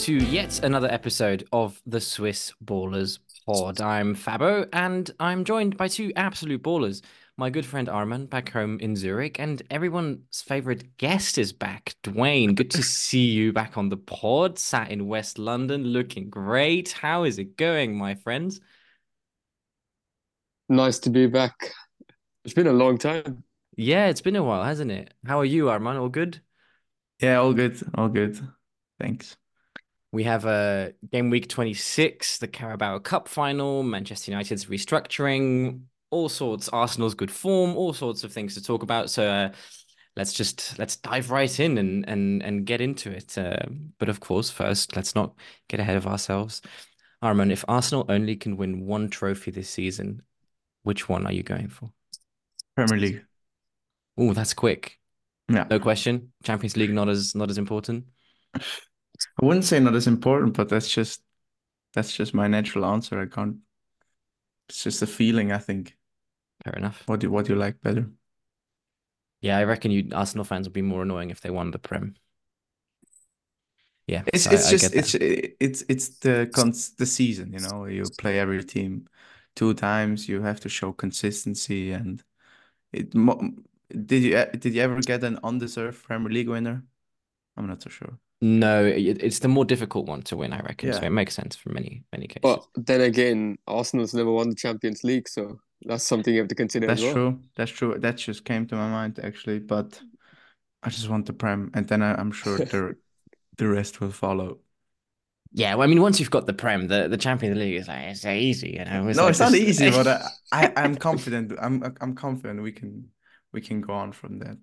to yet another episode of the Swiss Ballers Pod. I'm Fabo, and I'm joined by two absolute ballers. My good friend Arman back home in Zurich, and everyone's favorite guest is back, Dwayne. Good to see you back on the pod, sat in West London, looking great. How is it going, my friends? Nice to be back. It's been a long time. Yeah, it's been a while, hasn't it? How are you, Arman? All good? Yeah, all good, all good. Thanks. We have a game week 26, the Carabao Cup final, Manchester United's restructuring, all sorts, Arsenal's good form, all sorts of things to talk about. So uh, let's just let's dive right in and and and get into it. Uh, but of course, first, let's not get ahead of ourselves. Arman, if Arsenal only can win one trophy this season, which one are you going for? Premier League. Oh, that's quick. Yeah. No question. Champions League not as not as important. I wouldn't say not as important, but that's just that's just my natural answer. I can't. It's just a feeling. I think. Fair enough. What do what do you like better? Yeah, I reckon you Arsenal fans would be more annoying if they won the Prem. Yeah, It's I- it's I just get it's it's it's the cons the season. You know, you play every team two times. You have to show consistency, and it. mo- Did you did you ever get an undeserved Premier League winner? I'm not so sure. No, it, it's the more difficult one to win, I reckon. So it makes sense for many many cases. But then again, Arsenal's never won the Champions League, so that's something you have to consider That's as well. true. That's true. That just came to my mind actually, but I just want the Prem, and then I, I'm sure the the rest will follow. yeah, well, I mean, once you've got the Prem, the, the Champions League is like it's easy, you know. no, like it's not easy, but I, I I'm confident. I'm I'm confident we can we can go on from that.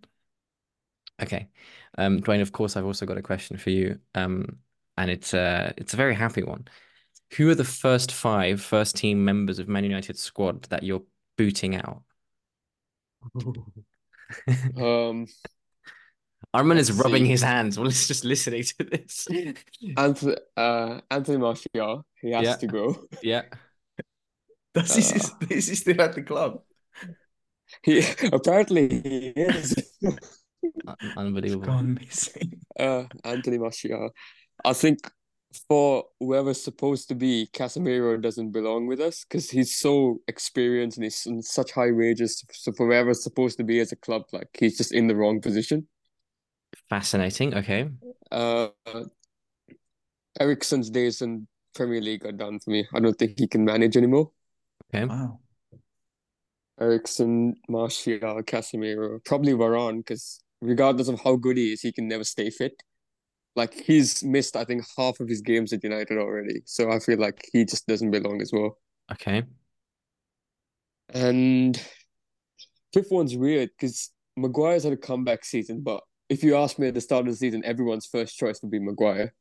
Okay. Um, Dwayne, of course, I've also got a question for you. Um, and it's uh it's a very happy one. Who are the first five first team members of Man United squad that you're booting out? Um, Arman is rubbing see. his hands while he's just listening to this. Anthony, uh, Anthony Martial, he has Yeah. to go. Yeah. Does he is is he still at the club? He apparently he is. Un- Unbelievable. Gone missing. Uh, Anthony Martial. I think for whoever's supposed to be, Casemiro doesn't belong with us because he's so experienced and he's in such high wages. So for whoever's supposed to be as a club, like he's just in the wrong position. Fascinating. Okay. Uh, Eriksen's days in Premier League are done for me. I don't think he can manage anymore. Okay. Wow. Ericsson, Martial, Casemiro, probably Varane, because regardless of how good he is, he can never stay fit. Like he's missed, I think, half of his games at United already. So I feel like he just doesn't belong as well. Okay. And fifth one's weird because Maguire's had a comeback season, but if you ask me at the start of the season, everyone's first choice would be Maguire.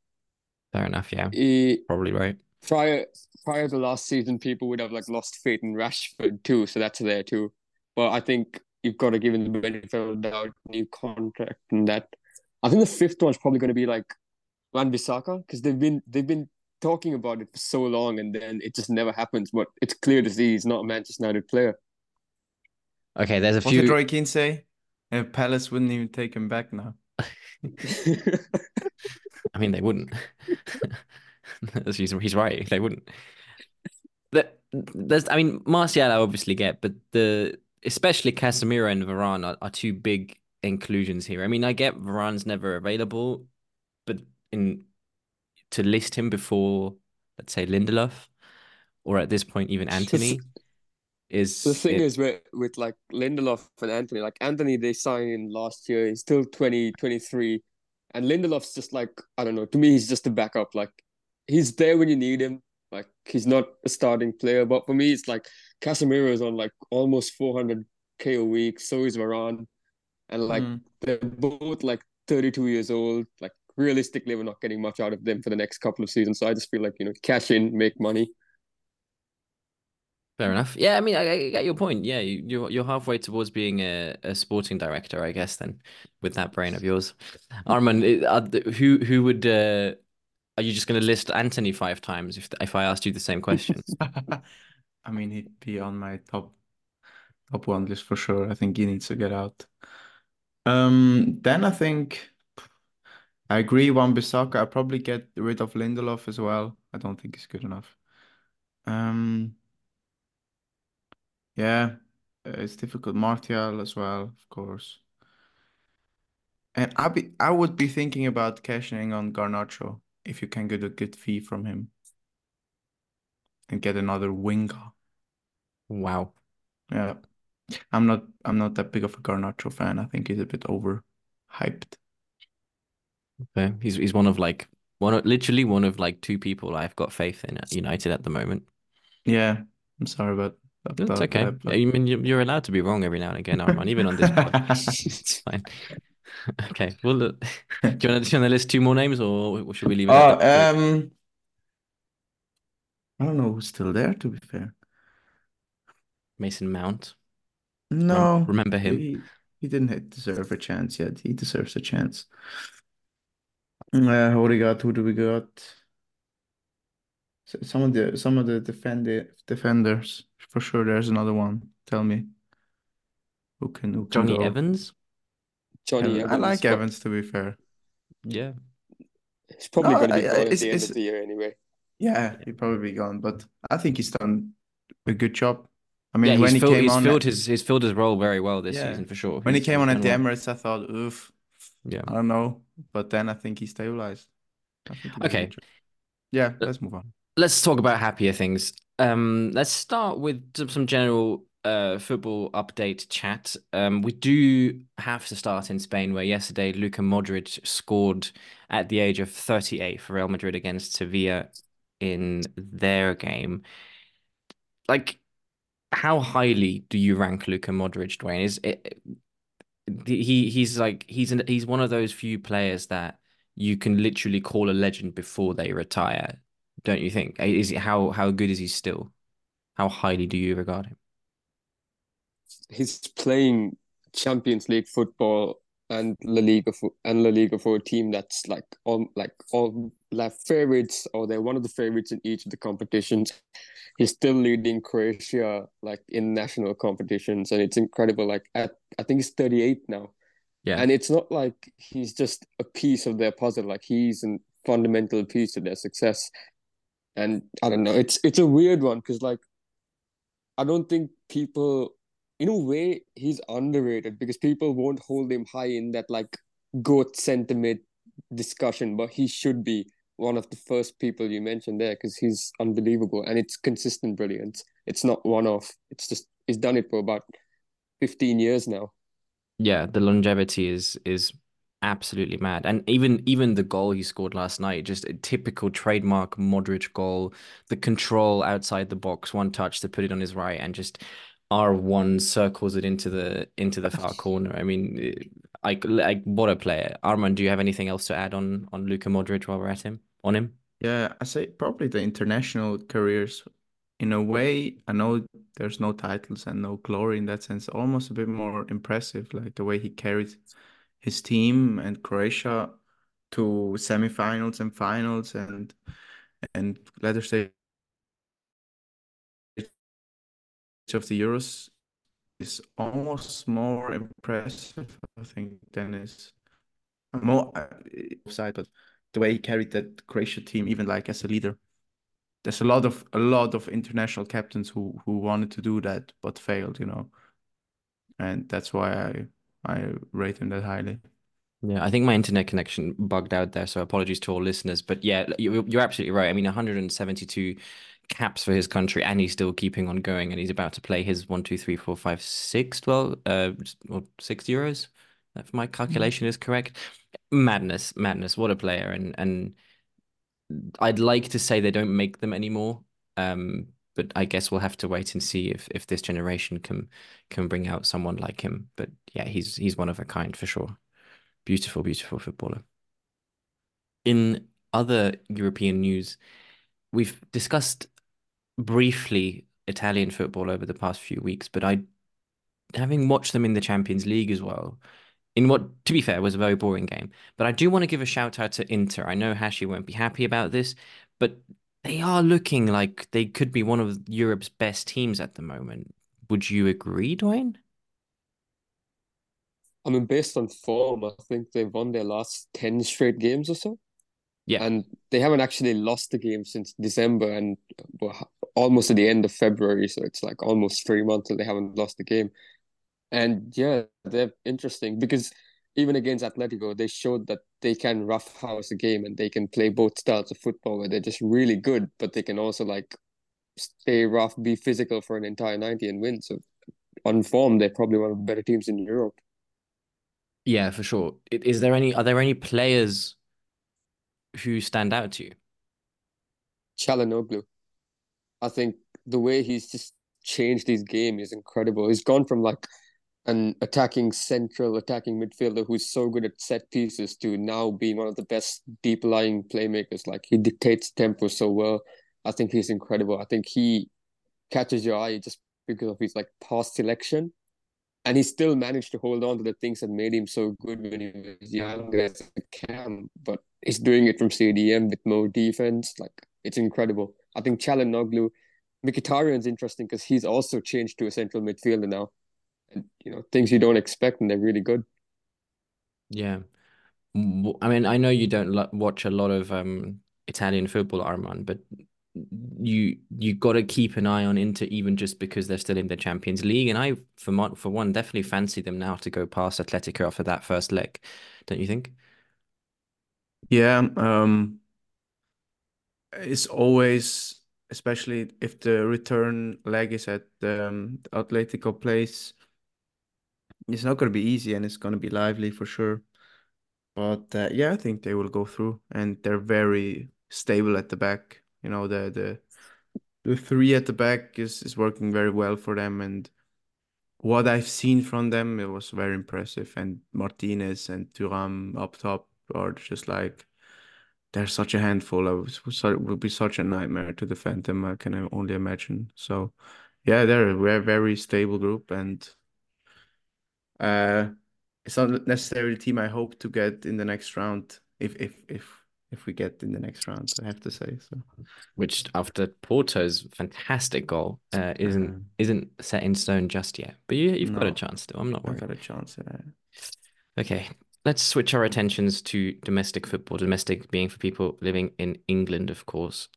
Fair enough. Yeah. He, Probably right. prior prior to last season, people would have like lost faith in Rashford too, so that's there too. But I think you've got to give him the benefit of the doubt, new contract and that. I think the fifth one's probably going to be like Wan-Bissaka because they've been they've been talking about it for so long and then it just never happens. But it's clear to see he's not a Manchester United player. Okay. There's a What did few. Roy Keane say? Uh, Palace wouldn't even take him back now. I mean, they wouldn't. he's, he's right. They wouldn't. The, there's, I mean, Martial I obviously get, but the especially Casemiro and Varane are, are two big inclusions here. I mean, I get Varane's never available, but in to list him before, let's say Lindelof, or at this point even Antony, is the thing it- is with with like Lindelof and Antony, like Antony they signed in last year, he's still 20, 23. And Lindelof's just like, I don't know, to me he's just a backup. Like he's there when you need him. Like he's not a starting player. But for me it's like Casemiro is on like almost 400k a week, so is Varane. And like Mm. they're both like 32 years old. Like realistically, we're not getting much out of them for the next couple of seasons. So I just feel like, you know, cash in, make money. Fair enough. Yeah, I mean, I, I get your point. Yeah, you, you're you're halfway towards being a, a sporting director, I guess. Then, with that brain of yours, Arman, are who who would uh, are you just going to list Antony five times if if I asked you the same question? I mean, he'd be on my top top one list for sure. I think he needs to get out. Um, then I think I agree, Wan-Bissaka. I'll probably get rid of Lindelof as well. I don't think he's good enough. Um, yeah, uh, it's difficult. Martial as well, of course. And I be I would be thinking about cashing on Garnacho if you can get a good fee from him and get another winger. Wow. Yeah. I'm not I'm not that big of a Garnacho fan. I think he's a bit overhyped. Okay. He's he's one of like one of literally one of like two people I've got faith in at United at the moment. Yeah, I'm sorry about That's okay. that, but I mean, you- you're allowed to be wrong every now and again, Arman, even on this pod. It's fine. Okay. Well, look, do you want to, do you want to list two more names, or should we leave it Oh, um, I don't know who's still there, to be fair. Mason Mount. Rem- No, remember him? he he didn't deserve a chance yet. He deserves a chance. Uh, what do we got? Who do we got? Some of the some of the defend defenders for sure. There's another one. Tell me who can who can Johnny go? Evans. Jonny Evans. I like but Evans to be fair. Yeah. He's probably No, going to be I, gone at the end of the year anyway. yeah, he'd probably be gone, but I think he's done a good job. I Yeah, mean, when he's he filled came he's on, filled his he's filled his role very well this yeah, season for sure. when he came on at the. Emirates, I thought, oof, Yeah. I don't know, but then I think he stabilized. Think he Okay. Yeah, let's move on. Let's talk about happier things. Um, let's start with some, some general uh football update chat. Um, we do have to start in Spain, where yesterday Luka Modric scored at the age of 38 for Real Madrid against Sevilla in their game. Like, how highly do you rank Luka Modric, Dwayne? Is it he he's like he's an, he's one of those few players that you can literally call a legend before they retire, don't you think? Eh, is it how how good is he still? How highly do you regard him? He's playing Champions League football and La Liga for and La Liga for a team that's like all like all like favorites or they're one of the favorites in each of the competitions. He's still leading Croatia like in national competitions and it's incredible. Like at I think he's 38 now. Yeah. And it's not like he's just a piece of their puzzle, like he's a fundamental piece of their success. And I don't know, it's it's a weird one because like I don't think people in a way he's underrated because people won't hold him high in that like goat sentiment discussion, but he should be one of the first people you mentioned there because he's unbelievable and it's consistent brilliance. It's not one off. It's just he's done it for about 15 years now. Yeah, the longevity is is absolutely mad. And even even the goal he scored last night, just a typical trademark Modric goal. The control outside the box, one touch to put it on his right, and just R1 circles it into the into the far corner. I mean, eh, like like what a player. Arman, do you have anything else to add on on Luka Modric while we're at him on him? Yeah, I say probably the international careers. In a way, I know there's no titles and no glory in that sense. Almost a bit more impressive, like the way he carried his team and Croatia to semifinals and finals and and later stage of the Euros is almost more impressive, I think, than is more uh, side, but the way he carried that Croatia team, even like as a leader. There's a lot of a lot of international captains who who wanted to do that but failed, you know. And that's why I I rate him that highly. Yeah, I think my internet connection bugged out there, so apologies to all listeners. But yeah, you, you're absolutely right. I mean, 172 caps for his country, and he's still keeping on going, and he's about to play his one, two, three, four, five, six, well, uh, or six Euros, if my calculation is correct. Madness, madness! What a player, and and I'd like to say they don't make them anymore. Um, but I guess we'll have to wait and see if if this generation can can bring out someone like him. But yeah, he's he's one of a kind for sure. Beautiful, beautiful footballer. In other European news, we've discussed briefly Italian football over the past few weeks, but I, having watched them in the Champions League as well, in what, to be fair, was a very boring game. But I do want to give a shout out to Inter. I know Hashi won't be happy about this, but they are looking like they could be one of Europe's best teams at the moment. Would you agree, Dwayne? I mean, based on form, I think they've won their last 10 straight games or so. Yeah. And they haven't actually lost the game since December and almost at the end of February. So it's like almost three months that they haven't lost the game. And yeah, they're interesting because even against Atletico, they showed that they can roughhouse a game and they can play both styles of football where they're just really good, but they can also like stay rough, be physical for an entire 90 and win. So on form, they're probably one of the better teams in Europe. Yeah, for sure. Is there any, are there any players who stand out to you? Calhanoglu. I think the way he's just changed his game is incredible. He's gone from like an attacking central attacking midfielder who's so good at set pieces to now being one of the best deep lying playmakers. Like he dictates tempo so well. I think he's incredible. I think he catches your eye just because of his like pass selection. And he still managed to hold on to the things that made him so good when he was younger as a cam. But he's doing it from CDM with more defense. Like it's incredible. I think Calhanoglu, Mkhitaryan's interesting because he's also changed to a central midfielder now. And you know, things you don't expect and they're really good. Yeah. I mean, I know you don't watch a lot of um Italian football, Arman, but you you got to keep an eye on Inter even just because they're still in the Champions League, and I for for one definitely fancy them now to go past Atletico after that first leg, don't you think? Yeah, um, it's always, especially if the return leg is at the um, Atletico place, it's not going to be easy and it's going to be lively for sure. But uh, yeah, I think they will go through, and they're very stable at the back. You know, the the the three at the back is is working very well for them, and what I've seen from them, it was very impressive. And Martinez and Thuram up top are just like they're such a handful. It would be such a nightmare to defend them. I can only imagine. So, yeah, they're a very, stable group, and uh, it's not necessarily the team I hope to get in the next round. If if if if we get in the next round, I have to say so. Which after Porto's fantastic goal uh, isn't uh, isn't set in stone just yet, but you you've no, got a chance still. I'm not worried. I've got a chance. Yeah. Okay, let's switch our attentions to domestic football. Domestic being for people living in England, of course.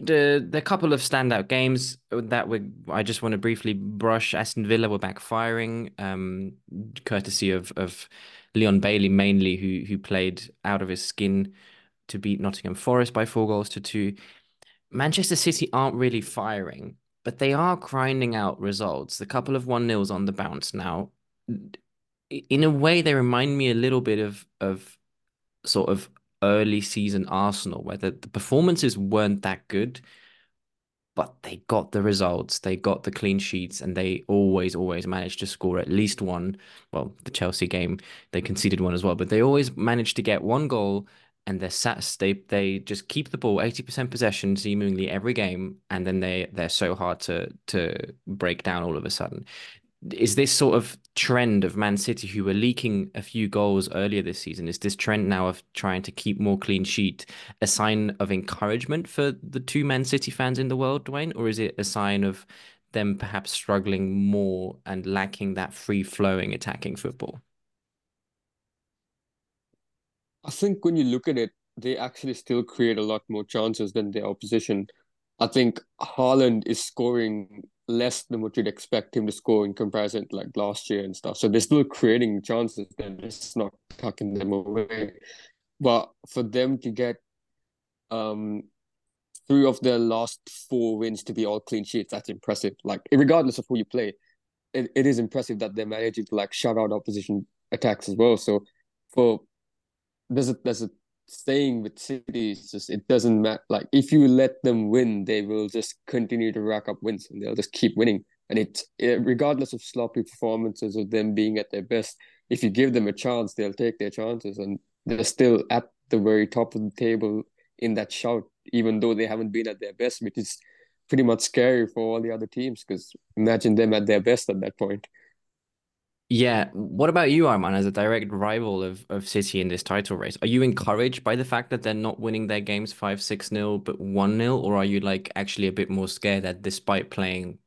The the couple of standout games that we I just want to briefly brush. Aston Villa were backfiring, um, courtesy of of Leon Bailey mainly, who who played out of his skin to beat Nottingham Forest by four goals to two. Manchester City aren't really firing, but they are grinding out results. The couple of one nils on the bounce now in a way, they remind me a little bit of of sort of early season Arsenal, where the, the performances weren't that good, but they got the results, they got the clean sheets, and they always, always managed to score at least one. Well, the Chelsea game, they conceded one as well, but they always managed to get one goal and they're sat they they just keep the ball 80% possession seemingly every game and then they they're so hard to to break down all of a sudden is this sort of trend of Man City, who were leaking a few goals earlier this season, is this trend now of trying to keep more clean sheet a sign of encouragement for the two Man City fans in the world, Dwayne, or is it a sign of them perhaps struggling more and lacking that free flowing attacking football? I think when you look at it, they actually still create a lot more chances than their opposition. I think Haaland is scoring less than what you'd expect him to score in comparison to like last year and stuff. So they're still creating chances, they're just not tucking them away. But for them to get um three of their last four wins to be all clean sheets, that's impressive. Like regardless of who you play, it, it is impressive that they're managing to like shut out opposition attacks as well. So for there's a there's a staying with City is just it doesn't matter. Like if you let them win, they will just continue to rack up wins and they'll just keep winning. And it, it eh, regardless of sloppy performances or them being at their best, if you give them a chance, they'll take their chances and they're still at the very top of the table in that shout, even though they haven't been at their best, which is pretty much scary for all the other teams because imagine them at their best at that point. Yeah. What about you, Arman, as a direct rival of, of City in this title race? Are you encouraged by the fact that they're not winning their games 5 6 0, but 1 0? Or are you like actually a bit more scared that despite playing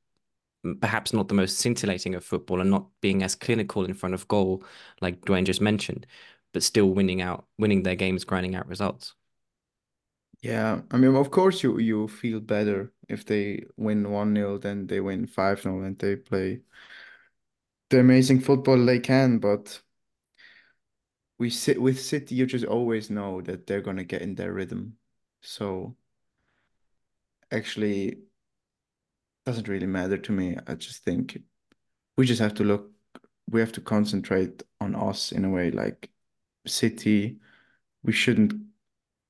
perhaps not the most scintillating of football and not being as clinical in front of goal, like Dwayne just mentioned, but still winning out, winning their games, grinding out results. Yeah, I mean, of course, you you feel better if they win 1-0 than they win 5-0 and they play the amazing football they can, but we sit with City, you just always know that they're gonna get in their rhythm. So actually doesn't really matter to me. I just think we just have to look, we have to concentrate on us in a way, like City, we shouldn't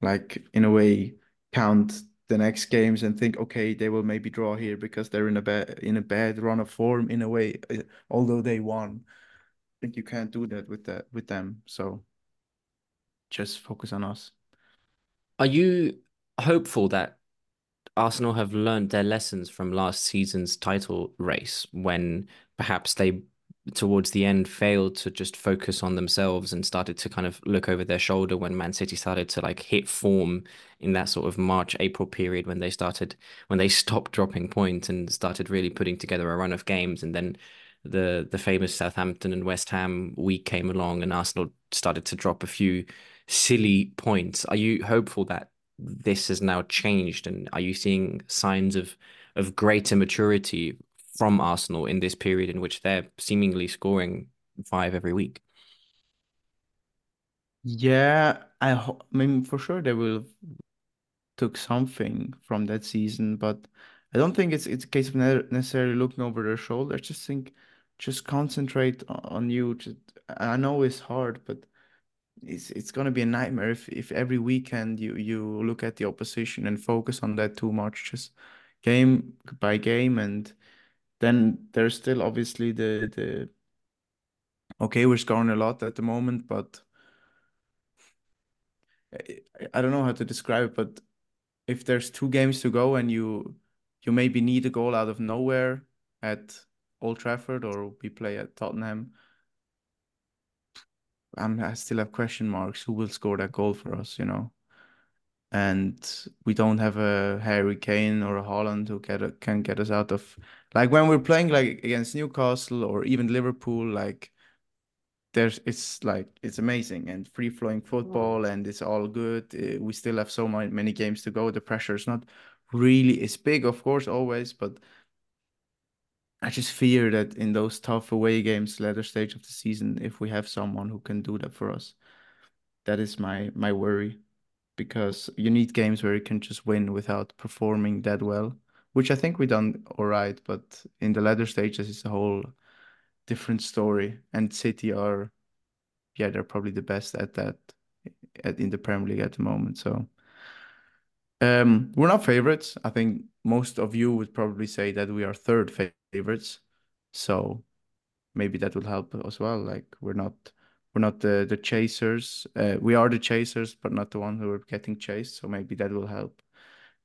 like in a way count the next games and think, okay, they will maybe draw here because they're in a bad in a bad run of form in a way, uh, although they won. I think you can't do that with that with them. So just focus on us. Are you hopeful that Arsenal have learned their lessons from last season's title race when perhaps they towards the end failed to just focus on themselves and started to kind of look over their shoulder when Man City started to like hit form in that sort of March April period when they started when they stopped dropping points and started really putting together a run of games and then the the famous Southampton and West Ham week came along and Arsenal started to drop a few silly points. Are you hopeful that this has now changed and are you seeing signs of of greater maturity from Arsenal in this period in which they're seemingly scoring five every week. Yeah, I, I mean for sure they will took something from that season, but I don't think it's it's a case of necessarily looking over their shoulder. I just think just concentrate on you. Just, I know it's hard, but it's it's gonna be a nightmare if if every weekend you you look at the opposition and focus on that too much. Just game by game and then there's still obviously the the okay, we're scoring a lot at the moment, but I, don't know how to describe it, but if there's two games to go and you you maybe need a goal out of nowhere at Old Trafford or we play at Tottenham, I'm, I still have question marks. Who will score that goal for us? You know and we don't have a Harry Kane or a Haaland who get can get us out of like when we're playing like against Newcastle or even Liverpool like there's it's like it's amazing and free flowing football and it's all good. Uh, we still have so many, many games to go. The pressure is not really it's big of course always but I just fear that in those tough away games later stage of the season if we have someone who can do that for us that is my my worry. Because you need games where you can just win without performing that well, which I think we done all right. But in the latter stages, it's a whole different story. And City are, yeah, they're probably the best at that at, in the Premier League at the moment. So um, we're not favorites. I think most of you would probably say that we are third favorites. So maybe that will help as well. Like we're not we're not the the chasers. Uh, we are the chasers, but not the one who are getting chased. So maybe that will help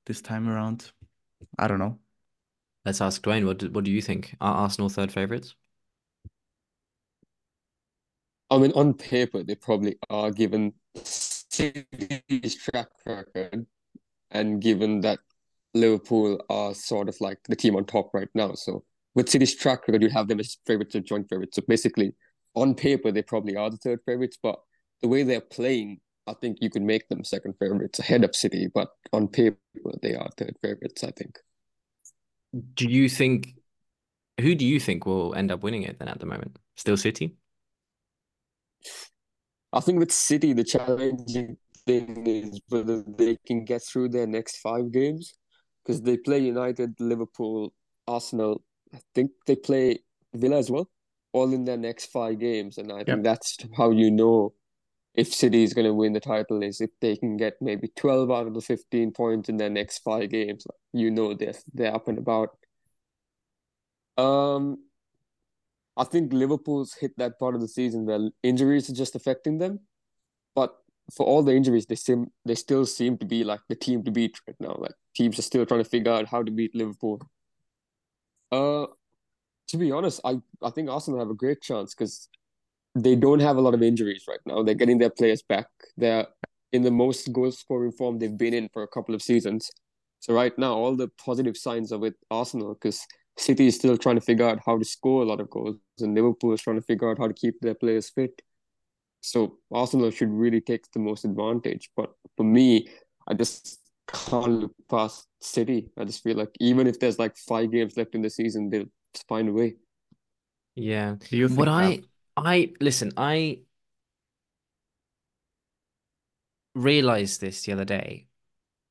this time around. I don't know. Let's ask Dwayne. What do, what do you think? Are Arsenal third favorites? I mean, on paper, they probably are given City's track record, and given that Liverpool are sort of like the team on top right now. So with City's track record, you'd have them as favorites or joint favorites. So basically, on paper they probably are the third favorites, but the way they're playing, I think you could make them second favorites ahead of City. But on paper, they are third favorites. I think. Do you think? Who do you think will end up winning it then? At the moment, still City. I think with City, the challenging thing is whether they can get through their next five games because they play United, Liverpool, Arsenal. I think they play Villa as well all in their next five games, and I yep. think that's how you know if City is going to win the title is if they can get maybe twelve out of the fifteen points in their next five games. You know they're they're up and about. Um, I think Liverpool's hit that part of the season where injuries are just affecting them, but for all the injuries, they seem they still seem to be like the team to beat right now. Like teams are still trying to figure out how to beat Liverpool. Uh, to be honest, I, I think Arsenal have a great chance because they don't have a lot of injuries right now. They're getting their players back. They're in the most goal scoring form they've been in for a couple of seasons. So right now, all the positive signs are with Arsenal because City is still trying to figure out how to score a lot of goals, and Liverpool is trying to figure out how to keep their players fit. So Arsenal should really take the most advantage. But for me, I just can't look past City. I just feel like even if there's like five games left in the season, they'll find a way. Yeah. Do you What think I that? I listen, I realized this the other day.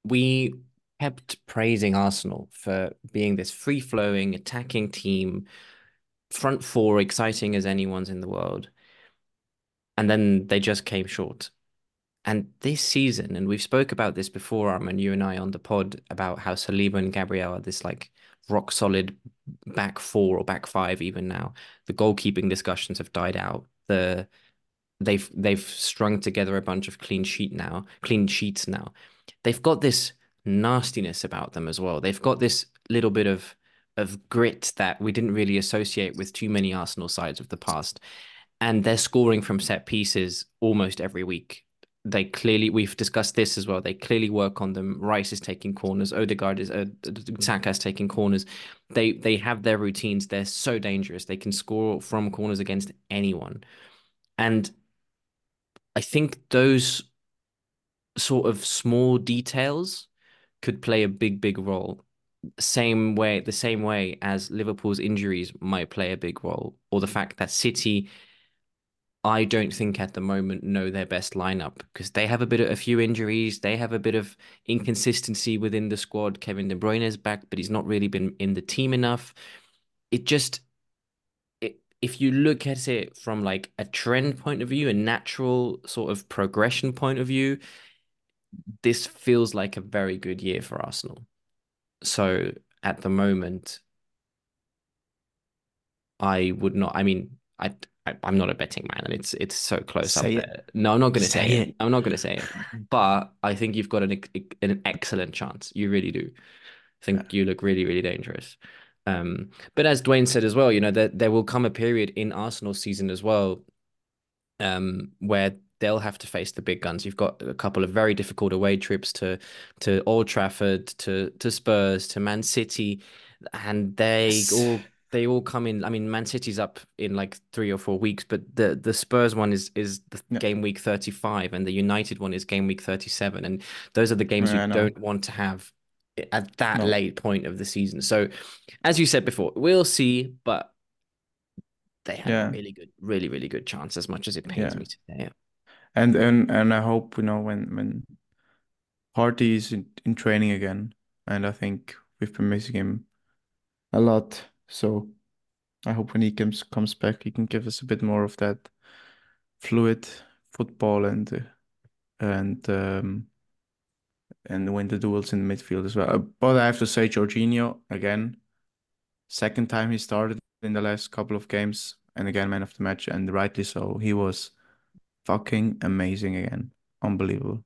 We kept praising Arsenal for being this free-flowing, attacking team, front four, exciting as anyone's in the world. And then they just came short. And this season, and we've spoke about this before, Armin, you and I on the pod about how Saliba and Gabriel are this like rock solid back four or back five even now. The goalkeeping discussions have died out. The they've they've strung together a bunch of clean sheet now, clean sheets now. They've got this nastiness about them as well. They've got this little bit of of grit that we didn't really associate with too many Arsenal sides of the past and they're scoring from set pieces almost every week. They clearly, we've discussed this as well. They clearly work on them. Rice is taking corners. Odegaard is, uh, Saka's taking corners. They they have their routines. They're so dangerous. They can score from corners against anyone. And I think those sort of small details could play a big, big role. Same way, the same way as Liverpool's injuries might play a big role, or the fact that City I don't think at the moment know their best lineup because they have a bit of a few injuries. They have a bit of inconsistency within the squad. Kevin De Bruyne is back, but he's not really been in the team enough. It just, it, if you look at it from like a trend point of view, a natural sort of progression point of view, this feels like a very good year for Arsenal. So at the moment, I would not. I mean, I, I am not a betting man, and it's it's so close up Say it. there. No, I'm not going to say, Say it. it. I'm not going to say it. But I think you've got an an excellent chance. You really do. I think Yeah. you look really really dangerous. Um, but as Dwayne said as well, you know, there there will come a period in Arsenal season as well, um, where they'll have to face the big guns. You've got a couple of very difficult away trips to to Old Trafford, to to Spurs, to Man City, and they Yes. all they all come in. I mean, Man City's up in like three or four weeks, but the the Spurs one is is the Yeah. game week 35, and the United one is game week 37, and those are the games you Yeah, know. don't want to have at that No. late point of the season. So, as you said before, we'll see, but they have a really good, really, really good chance, as much as it pains Yeah. me to say it. And and and I hope, you know, when when Partey is in, in training again, and I think we've been missing him a lot. So I hope when he comes comes back, he can give us a bit more of that fluid football and and um and win the duels in the midfield as well. Uh, But I have to say, Jorginho again, second time he started in the last couple of games, and again man of the match, and rightly so. He was fucking amazing again, unbelievable.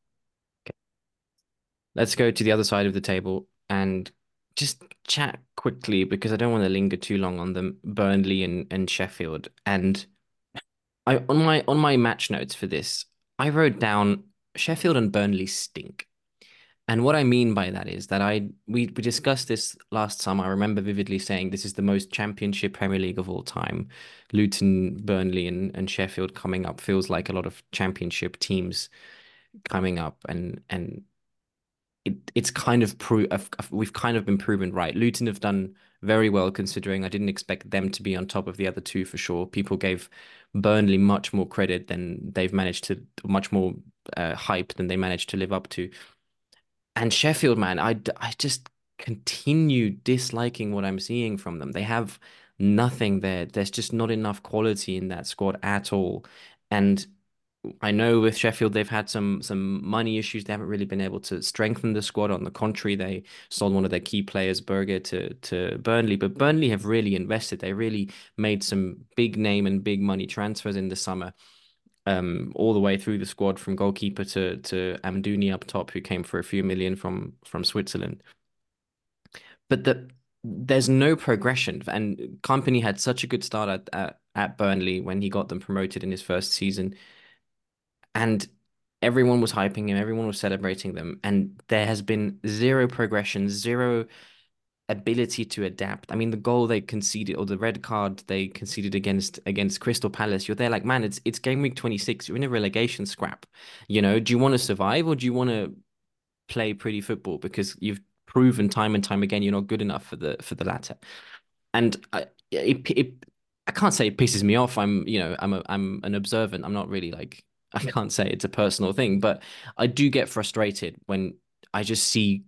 Let's go to the other side of the table and just chat quickly because I don't want to linger too long on them, Burnley and, and Sheffield. And I on my on my match notes for this, I wrote down Sheffield and Burnley stink. And what I mean by that is that I we, we discussed this last summer. I remember vividly saying this is the most championship Premier League of all time. Luton, Burnley, and, and Sheffield coming up feels like a lot of championship teams coming up and and it it's kind of pro we've kind of been proven right. Luton have done very well considering I didn't expect them to be on top of the other two for sure. People gave Burnley much more credit than they've managed to much more uh, hype than they managed to live up to. And Sheffield, man, I, I just continue disliking what I'm seeing from them. They have nothing there. There's just not enough quality in that squad at all. And I know with Sheffield they've had some some money issues. They haven't really been able to strengthen the squad. On the contrary, they sold one of their key players, Berge, to to Burnley. But Burnley have really invested. They really made some big name and big money transfers in the summer. Um, all the way through the squad from goalkeeper to to Amdouni up top, who came for a few million from from Switzerland. But the there's no progression, and Kompany had such a good start at, at at Burnley when he got them promoted in his first season and everyone was hyping him, everyone was celebrating them, and there has been zero progression, zero ability to adapt. I mean, the goal they conceded or the red card they conceded against against Crystal Palace, you're there like, man, it's it's game week 26. You're in a relegation scrap. You know, do you want to survive or do you want to play pretty football because you've proven time and time again you're not good enough for the for the latter. And I, it, it I can't say it pisses me off. I'm, you know, I'm a, I'm an observant. I'm not really like I can't say it's a personal thing, but I do get frustrated when I just see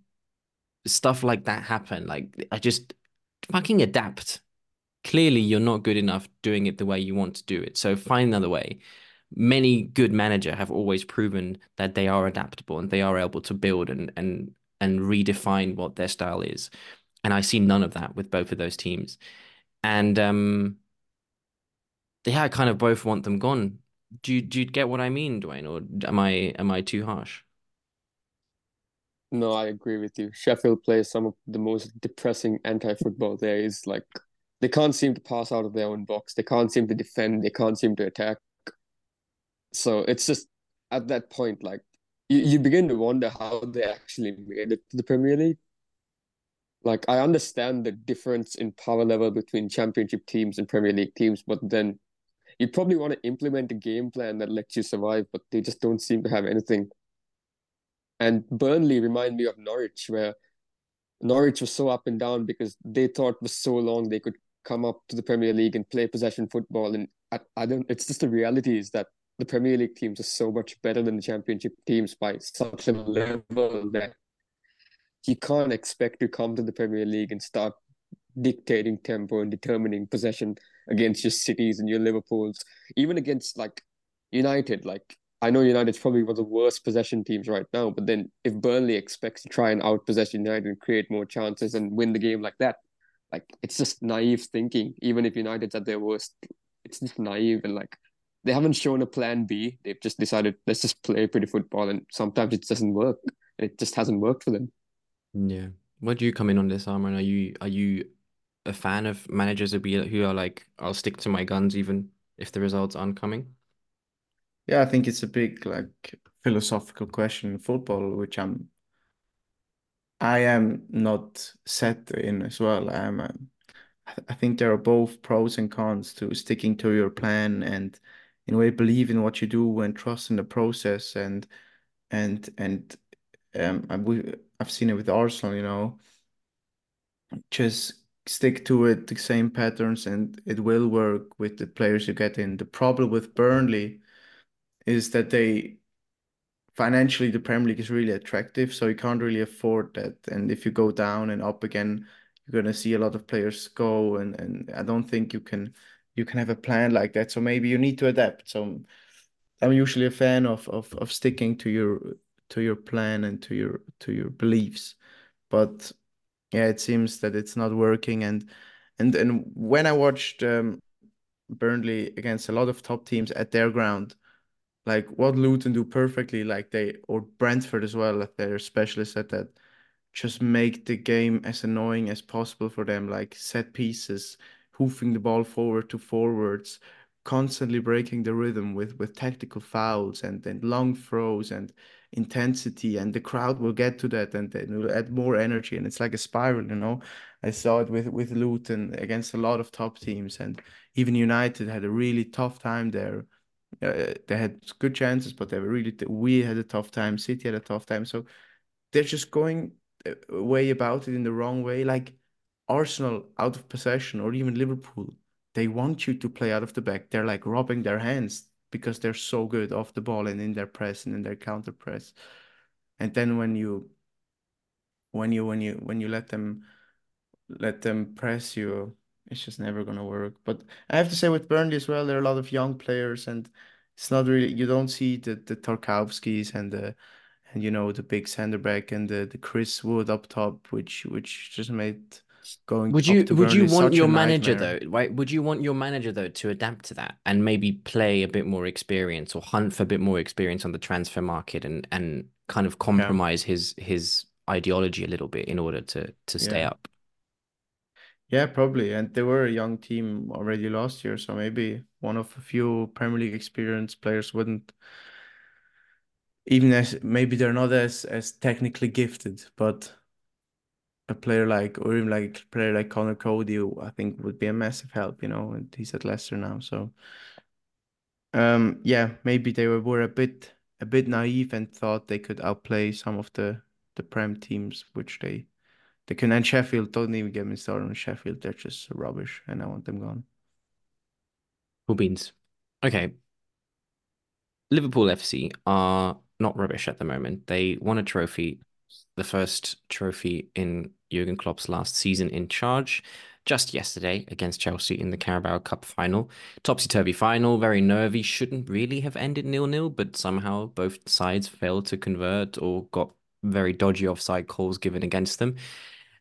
stuff like that happen. Like I just fucking adapt. Clearly, you're not good enough doing it the way you want to do it. So find another way. Many good manager have always proven that they are adaptable and they are able to build and and and redefine what their style is. And I see none of that with both of those teams. And um yeah, I kind of both want them gone. Do you do you get what I mean, Dwayne, or am I am I too harsh? No, I agree with you. Sheffield plays some of the most depressing anti-football there is. Like they can't seem to pass out of their own box. They can't seem to defend. They can't seem to attack. So it's just at that point, like you, you begin to wonder how they actually made it to the Premier League. Like I understand the difference in power level between championship teams and Premier League teams, but then you probably want to implement a game plan that lets you survive, but they just don't seem to have anything. And Burnley remind me of Norwich, where Norwich was so up and down because they thought for so long they could come up to the Premier League and play possession football. And I, I don't. It's just the reality is that the Premier League teams are so much better than the Championship teams by such a level that you can't expect to come to the Premier League and start dictating tempo and determining possession against your cities and your Liverpools, even against like United. Like I know United's probably one of the worst possession teams right now, but then if Burnley expects to try and out possession United and create more chances and win the game like that, like it's just naive thinking. Even if United's at their worst, it's just naive and like they haven't shown a plan B. They've just decided let's just play pretty football, and sometimes it doesn't work. It just hasn't worked for them. Yeah. Where do you come in on this, Arman? Are you are you a fan of managers who be who are like, I'll stick to my guns even if the results aren't coming? Yeah, I think it's a big like philosophical question in football, which I'm I am not set in as well. I'm um, I think there are both pros and cons to sticking to your plan and in a way believe in what you do and trust in the process and and and um I, I've seen it with Arsenal, you know, just stick to it, the same patterns, and it will work with the players you get in. The problem with Burnley is that they financially the Premier League is really attractive, so you can't really afford that. And if you go down and up again, you're gonna see a lot of players go, and and I don't think you can you can have a plan like that. So maybe you need to adapt. So I'm usually a fan of of of sticking to your to your plan and to your to your beliefs, but yeah, it seems that it's not working. And and and when I watched um, Burnley against a lot of top teams at their ground, like what Luton do perfectly, like they or Brentford as well, that they're specialists at that. Just make the game as annoying as possible for them, like set pieces, hoofing the ball forward to forwards, constantly breaking the rhythm with with tactical fouls and then long throws and intensity and the crowd will get to that and then will add more energy and it's like a spiral you know? I saw it with with luton against a lot of top teams and even united had a really tough time there. Uh, they had good chances but they were really we had a tough time city had a tough time so they're just going uh, way about it in the wrong way. Like arsenal out of possession or even liverpool they want you to play out of the back. They're like rubbing their hands because they're so good off the ball and in their press and in their counter press. And then when you when you when you when you let them let them press you, it's just never gonna work. But I have to say with Burnley as well, there are a lot of young players and it's not really you don't see the the Tarkowskis and the and you know the big center back and the the Chris Wood up top, which which just made going would you would you want your manager though right would you want your manager though to adapt to that and maybe play a bit more experience or hunt for a bit more experience on the transfer market and and kind of compromise yeah. his his ideology a little bit in order to to stay yeah. up yeah probably and they were a young team already last year so maybe one of a few premier league experienced players wouldn't even as maybe they're not as as technically gifted but a player like or even like a player like Conor Coady, I think would be a massive help, you know, and he's at Leicester now. So um yeah, maybe they were, were a bit a bit naive and thought they could outplay some of the the Prem teams, which they they can. And Sheffield, don't even get me started on Sheffield. They're just rubbish, and I want them gone. Cool beans. Okay. Liverpool FC are not rubbish at the moment. They won a trophy, the first trophy in Jurgen Klopp's last season in charge, just yesterday against Chelsea in the Carabao Cup final. Topsy turvy final, very nervy, shouldn't really have ended nil nil, but somehow both sides failed to convert or got very dodgy offside calls given against them.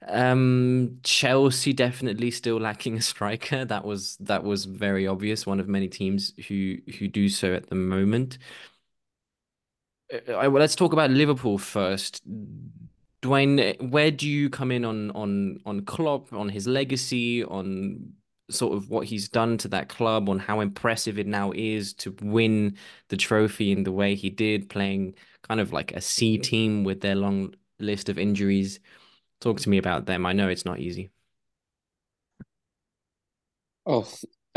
Um, Chelsea definitely still lacking a striker. That was that was very obvious. One of many teams who who do so at the moment. Uh, let's talk about Liverpool first. Dwayne, where do you come in on on on Klopp, on his legacy, on sort of what he's done to that club, on how impressive it now is to win the trophy in the way he did, playing kind of like a C team with their long list of injuries. Talk to me about them. I know it's not easy. Oh,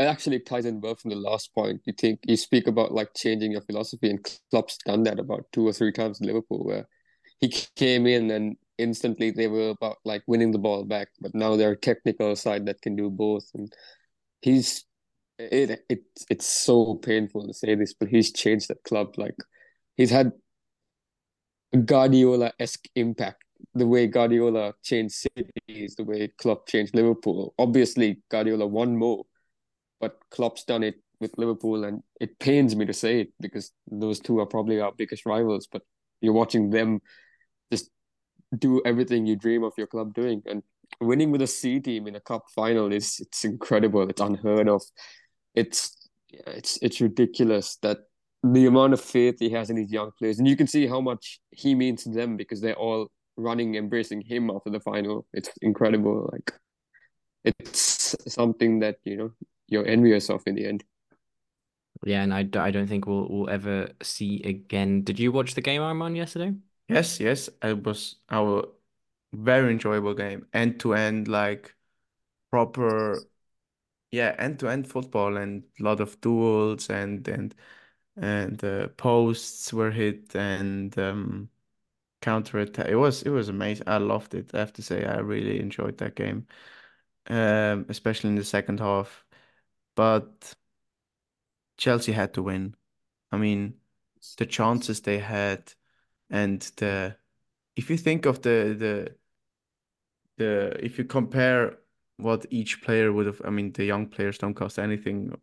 it actually ties in well from the last point. You think you speak about like changing your philosophy, and Klopp's done that about two or three times in Liverpool, where he came in and instantly they were about like winning the ball back, but now they're a technical side that can do both, and he's it it it's so painful to say this, but he's changed that club. Like he's had a Guardiola esque impact the way Guardiola changed cities, the way Klopp changed Liverpool. Obviously, Guardiola won more, but Klopp's done it with Liverpool, and it pains me to say it because those two are probably our biggest rivals. But you're watching them just do everything you dream of your club doing, and winning with a C team in a cup final is it's incredible. It's unheard of. It's it's it's ridiculous that the amount of faith he has in his young players, and you can see how much he means to them because they're all running, embracing him after the final. It's incredible. Like it's something that you know you're envious of in the end. Yeah, and I, I don't think we'll we'll ever see again. Did you watch the game Arman yesterday? Yes, yes, it was our very enjoyable game, end to end, like proper, yeah, end to end football, and a lot of duels, and and and uh, posts were hit, and um, counter attack. It was it was amazing. I loved it. I have to say, I really enjoyed that game, um, especially in the second half. But Chelsea had to win. I mean, the chances they had, and the if you think of the the the if you compare what each player would have, I mean, the young players don't cost anything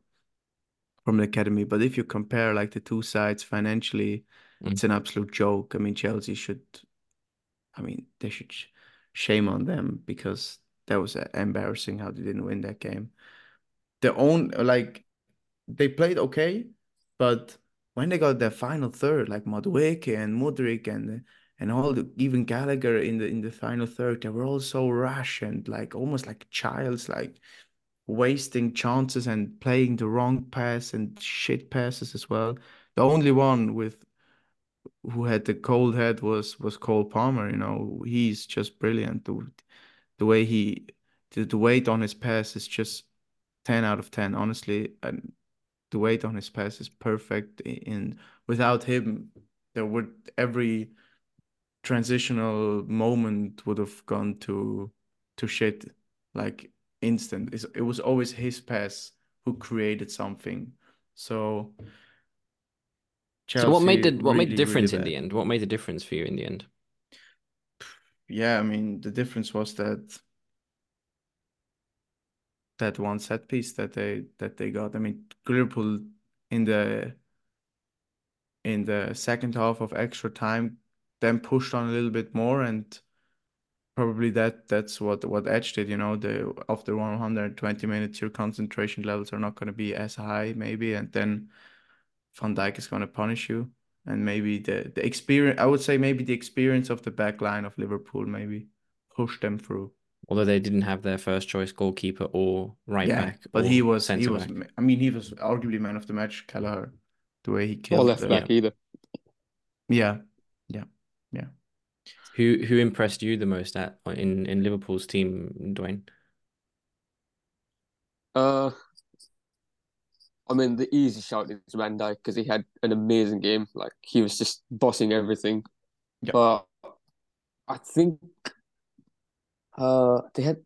from the academy, but if you compare like the two sides financially, Mm. It's an absolute joke. I mean, Chelsea should, I mean, they should shame on them because that was uh, embarrassing how they didn't win that game. Their own, like, they played okay, but when they got their final third, like Madueke and Mudryk and and all the even Gallagher in the in the final third, they were all so rash and like almost like childs, like wasting chances and playing the wrong pass and shit passes as well. The only one with who had the cold head was was Cole Palmer. You know, he's just brilliant. The, the way he the, the weight on his pass is just ten out of ten, honestly. And the weight on his pass is perfect. and without him, there would every transitional moment would have gone to to shit like instant. It's, it was always his pass who created something. So Chelsea so what made the what really, made the difference really in the end? What made the difference for you in the end? Yeah, I mean the difference was that that one set piece that they that they got. I mean Liverpool in the in the second half of extra time then pushed on a little bit more and probably that that's what what edged it you know the after 120 minutes your concentration levels are not going to be as high maybe and then Van Dijk is going to punish you, and maybe the the experience. I would say maybe the experience of the back line of Liverpool maybe pushed them through. Although they didn't have their first choice goalkeeper or right yeah, back, but he was he was. Back. I mean, he was arguably man of the match. Kelleher, the way he killed. Or left back either. Yeah, yeah, yeah. Who who impressed you the most at in in Liverpool's team, Dwayne? Uh, I mean, the easy shout is Van Dijk because he had an amazing game. Like he was just bossing everything. Yeah. But I think uh they had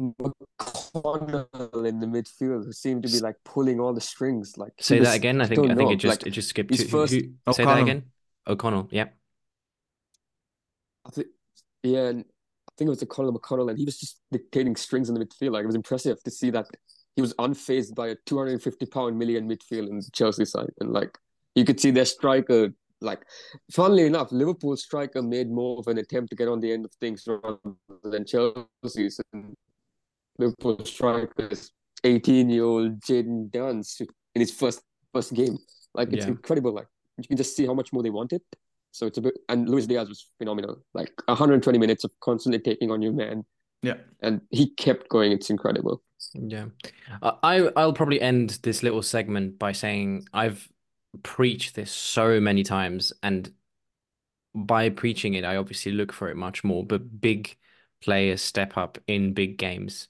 McConnell in the midfield who seemed to be like pulling all the strings. Like he Say that again. I I think don't I think know, it just like it just skipped. his to- who- first- who- say that again. O'Connell. Yeah. I think yeah, and I think it was O'Connell McConnell, and he was just dictating strings in the midfield. Like it was impressive to see that he was unfazed by a 250 pound million midfield in the Chelsea side, and like you could see their striker. Like, funnily enough, Liverpool striker made more of an attempt to get on the end of things rather than Chelsea's. And Liverpool striker 18 year old Jayden Danns in his first first game. Like it's Yeah. incredible. Like you can just see how much more they wanted. So it's a bit, and Luis Diaz was phenomenal. Like 120 minutes of constantly taking on your man, Yeah. and he kept going. It's incredible. Yeah. I- I'll probably end this little segment by saying I've preached this so many times, and by preaching it, I obviously look for it much more. But big players step up in big games.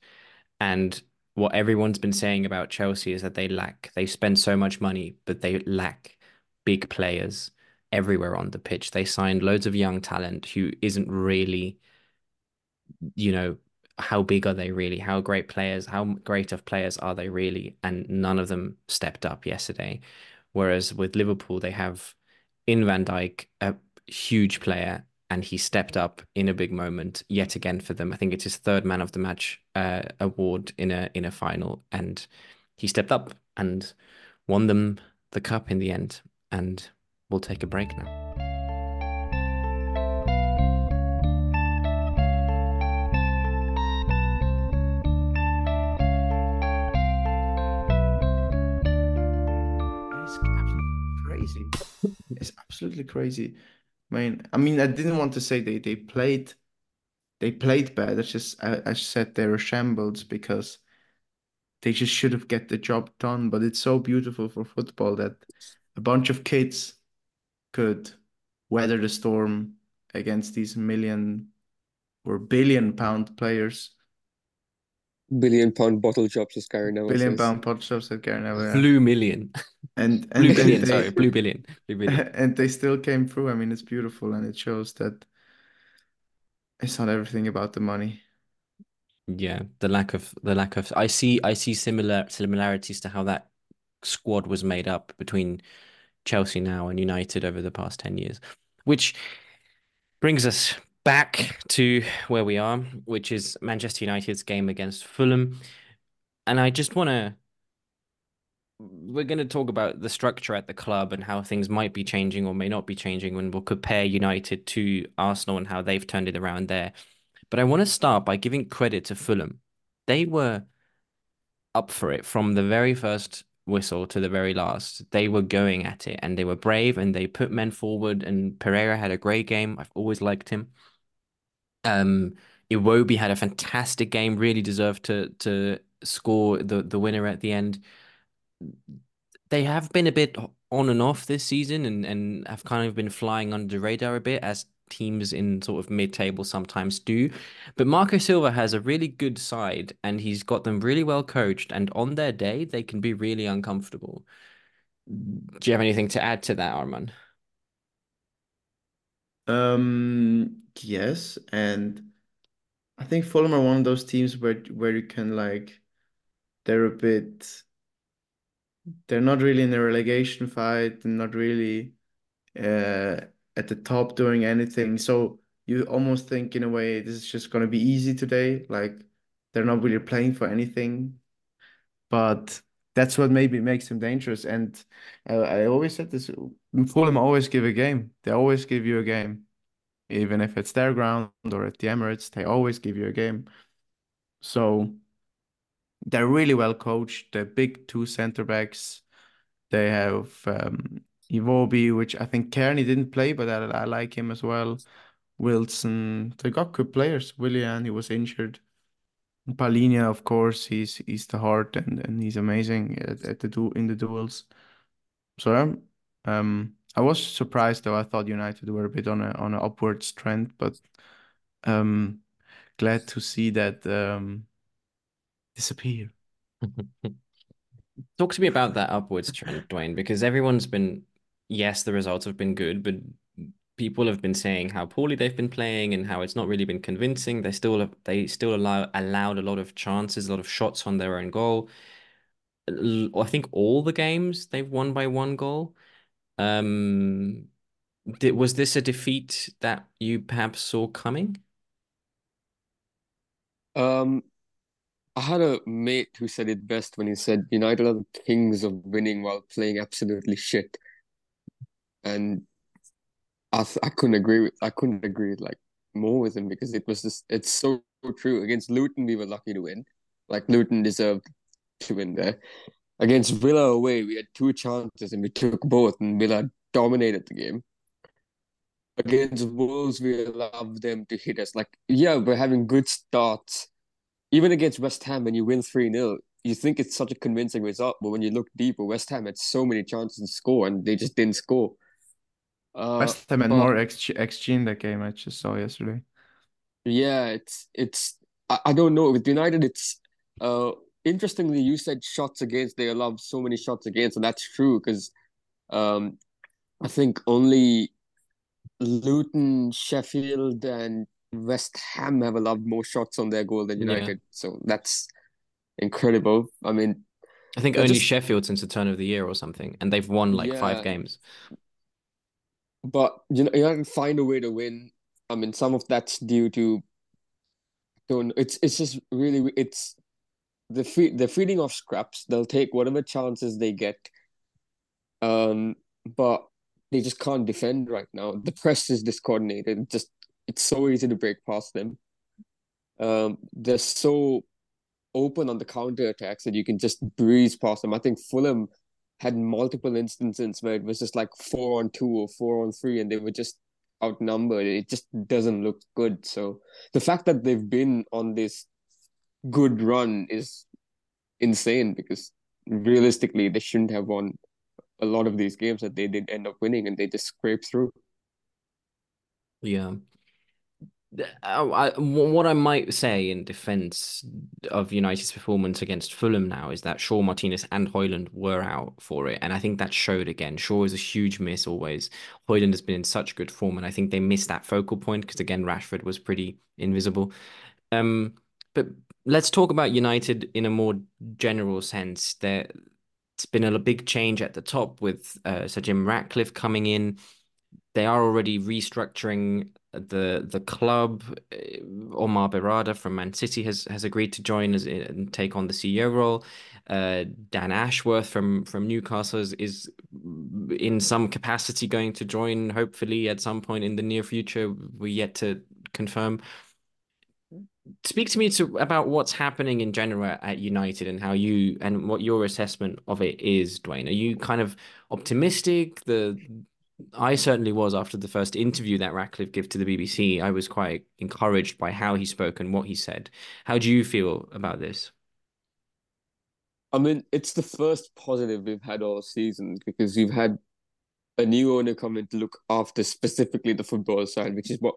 And what everyone's been saying about Chelsea is that they lack, they spend so much money, but they lack big players everywhere on the pitch. They signed loads of young talent who isn't really, you know, how big are they really? How great players, how great of players are they really? And none of them stepped up yesterday. Whereas with Liverpool, they have in Van Dijk a huge player, and he stepped up in a big moment yet again for them. I think it's his third man of the match uh, award in a in a final, and he stepped up and won them the cup in the end. And we'll take a break now. It's absolutely crazy. I mean, I mean, I didn't want to say they they played they played bad. I just I, I said they were shambles because they just should have get the job done. But it's so beautiful for football that a bunch of kids could weather the storm against these million or billion pound players. Billion pound bottle shops as Gary Neville Billion says. pound pot shops that Gary Neville, yeah. Blue million, And and blue and billion. they- Sorry, blue billion, blue billion. and they still came through. I mean, it's beautiful and it shows that it's not everything about the money. Yeah, the lack of the lack of I see I see similar similarities to how that squad was made up between Chelsea now and United over the past 10 years. Which brings us back to where we are, which is Manchester United's game against Fulham. And I just want to we're going to talk about the structure at the club and how things might be changing or may not be changing when we'll compare United to Arsenal and how they've turned it around there. But I want to start by giving credit to Fulham. They were up for it from the very first whistle to the very last. They were going at it and they were brave and they put men forward. And Pereira had a great game. I've always liked him. Um, Iwobi had a fantastic game, really deserved to to score the, the winner at the end. They have been a bit on and off this season and, and have kind of been flying under the radar a bit as teams in sort of mid-table sometimes do. But Marco Silva has a really good side and he's got them really well coached and on their day they can be really uncomfortable. Do you have anything to add to that, Arman? Um, yes, and I think Fulham are one of those teams where where you can like they're a bit they're not really in a relegation fight and not really uh at the top doing anything. So you almost think in a way this is just gonna be easy today. Like they're not really playing for anything. But that's what maybe makes them dangerous. And I, I always said this, Fulham always give a game. They always give you a game. Even if it's their ground or at the Emirates, they always give you a game. So they're really well coached. They're big two center backs. They have um, Iwobi, which I think Kearney didn't play, but I, I like him as well. Wilson, they got good players. Willian, he was injured. Palhinha, of course, he's he's the heart and, and he's amazing at, at the du in the duels. So um, um I was surprised though. I thought United were a bit on a on an upward trend, but um, glad to see that um, disappear. Talk to me about that upwards trend, Dwayne, because everyone's been, yes, the results have been good, but people have been saying how poorly they've been playing and how it's not really been convincing. They still they still allow allowed a lot of chances, a lot of shots on their own goal. I think all the games they've won by one goal. Um, did, was this a defeat that you perhaps saw coming? Um, I had a mate who said it best when he said United are the kings of winning while playing absolutely shit. And I I couldn't agree with I couldn't agree with like more with him because it was just it's so true. Against Luton we were lucky to win. Like Luton deserved to win there. Against Villa away, we had two chances and we took both and Villa dominated the game. Against Wolves, we allowed them to hit us. Like, yeah, we're having good starts even against West Ham, when you win 3 0, you think it's such a convincing result. But when you look deeper, West Ham had so many chances to score and they just didn't score. Uh, West Ham had but, more XG, XG in that game, I just saw yesterday. Yeah, it's, it's, I, I don't know. With United, it's, uh, interestingly, you said shots against, they allowed so many shots against, and that's true because, um, I think only Luton, Sheffield, and West Ham have allowed more shots on their goal than United. Yeah. So that's incredible. I mean, I think only just... Sheffield since the turn of the year or something, and they've won like yeah. five games. But you know, United find a way to win. I mean, some of that's due to don't. It's it's just really it's the free the feeding off scraps. They'll take whatever chances they get. Um, but they just can't defend right now. The press is discoordinated. Just it's so easy to break past them. Um, they're so open on the counter attacks that you can just breeze past them. I think Fulham had multiple instances where it was just like four on two or four on three, and they were just outnumbered. It just doesn't look good. So the fact that they've been on this good run is insane because realistically they shouldn't have won a lot of these games that they did end up winning and they just scraped through. Yeah. I, what I might say in defense of United's performance against Fulham now is that Shaw, Martinez, and Højlund were out for it, and I think that showed again. Shaw is a huge miss always. Højlund has been in such good form, and I think they missed that focal point because again Rashford was pretty invisible. Um, but let's talk about United in a more general sense. There, it's been a big change at the top with uh, Sir Jim Ratcliffe coming in. They are already restructuring the the club. Uh, Omar Berrada from Man City has has agreed to join as and take on the CEO role. Uh, Dan Ashworth from from Newcastle is, is in some capacity going to join. Hopefully, at some point in the near future, we yet to confirm. Speak to me to about what's happening in general at United and how you and what your assessment of it is, Dwayne. Are you kind of optimistic? The I certainly was after the first interview that Ratcliffe gave to the BBC. I was quite encouraged by how he spoke and what he said. How do you feel about this? I mean, it's the first positive we've had all season because you've had a new owner come in to look after specifically the football side, which is what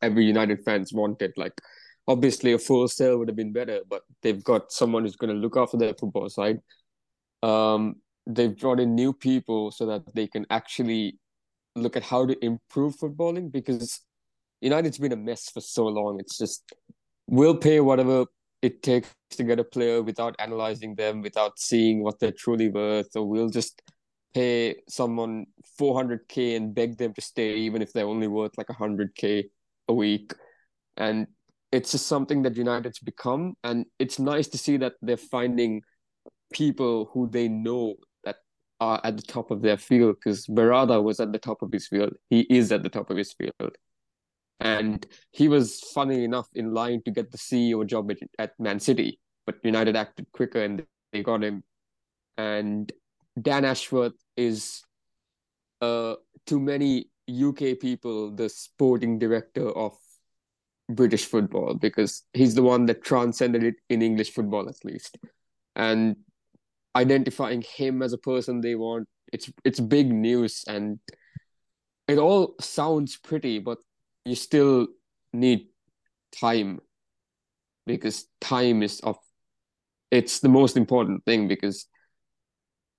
every United fans wanted. Like, obviously, a full sale would have been better, but they've got someone who's going to look after their football side. Um, they've brought in new people so that they can actually look at how to improve footballing because United's been a mess for so long. It's just we'll pay whatever it takes to get a player without analyzing them, without seeing what they're truly worth, or we'll just pay someone 400k and beg them to stay, even if they're only worth like 100k a week. And it's just something that United's become. And it's nice to see that they're finding people who they know that are at the top of their field because Berrada was at the top of his field. He is at the top of his field. And he was, funny enough, in line to get the CEO job at, at Man City, but United acted quicker and they got him. And Dan Ashworth is, uh, to many UK people, the sporting director of British football because he's the one that transcended it in English football, at least. And identifying him as a person they want it's it's big news and it all sounds pretty, but you still need time because time is of it's the most important thing because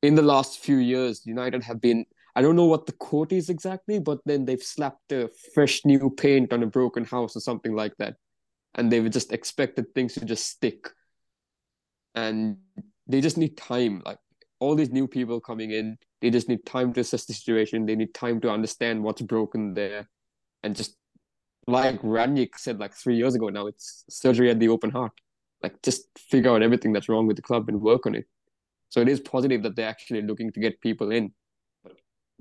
in the last few years, United have been I don't know what the quote is exactly, but then they've slapped a fresh new paint on a broken house or something like that. And they've just expected things to just stick. And they just need time. Like all these new people coming in, they just need time to assess the situation. They need time to understand what's broken there. And just like Rangnick said like three years ago now, it's surgery at the open heart. Like just figure out everything that's wrong with the club and work on it. So it is positive that they're actually looking to get people in.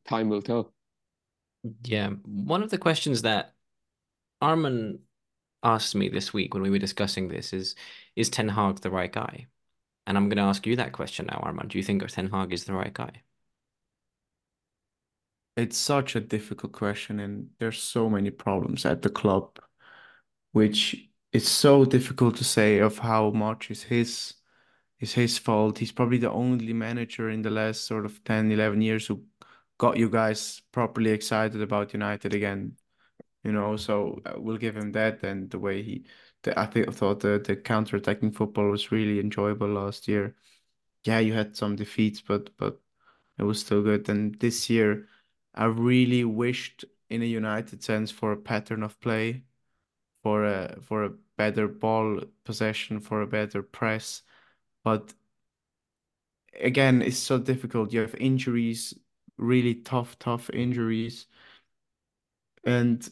But time will tell. Yeah. One of the questions that Arman asked me this week when we were discussing this is is Ten Hag the right guy? And I'm going to ask you that question now, Arman. Do you think Ten Hag is the right guy? It's such a difficult question, and there's so many problems at the club, which it's so difficult to say of how much is his is his fault. He's probably the only manager in the last sort of 10, 11 years who got you guys properly excited about United again. You know, so uh, we'll give him that. And the way he, the, I think I thought the the counter-attacking football was really enjoyable last year. Yeah, you had some defeats, but but it was still good. And this year, I really wished in a United sense for a pattern of play, for a for a better ball possession, for a better press. But again, it's so difficult. You have injuries, really tough, tough injuries. And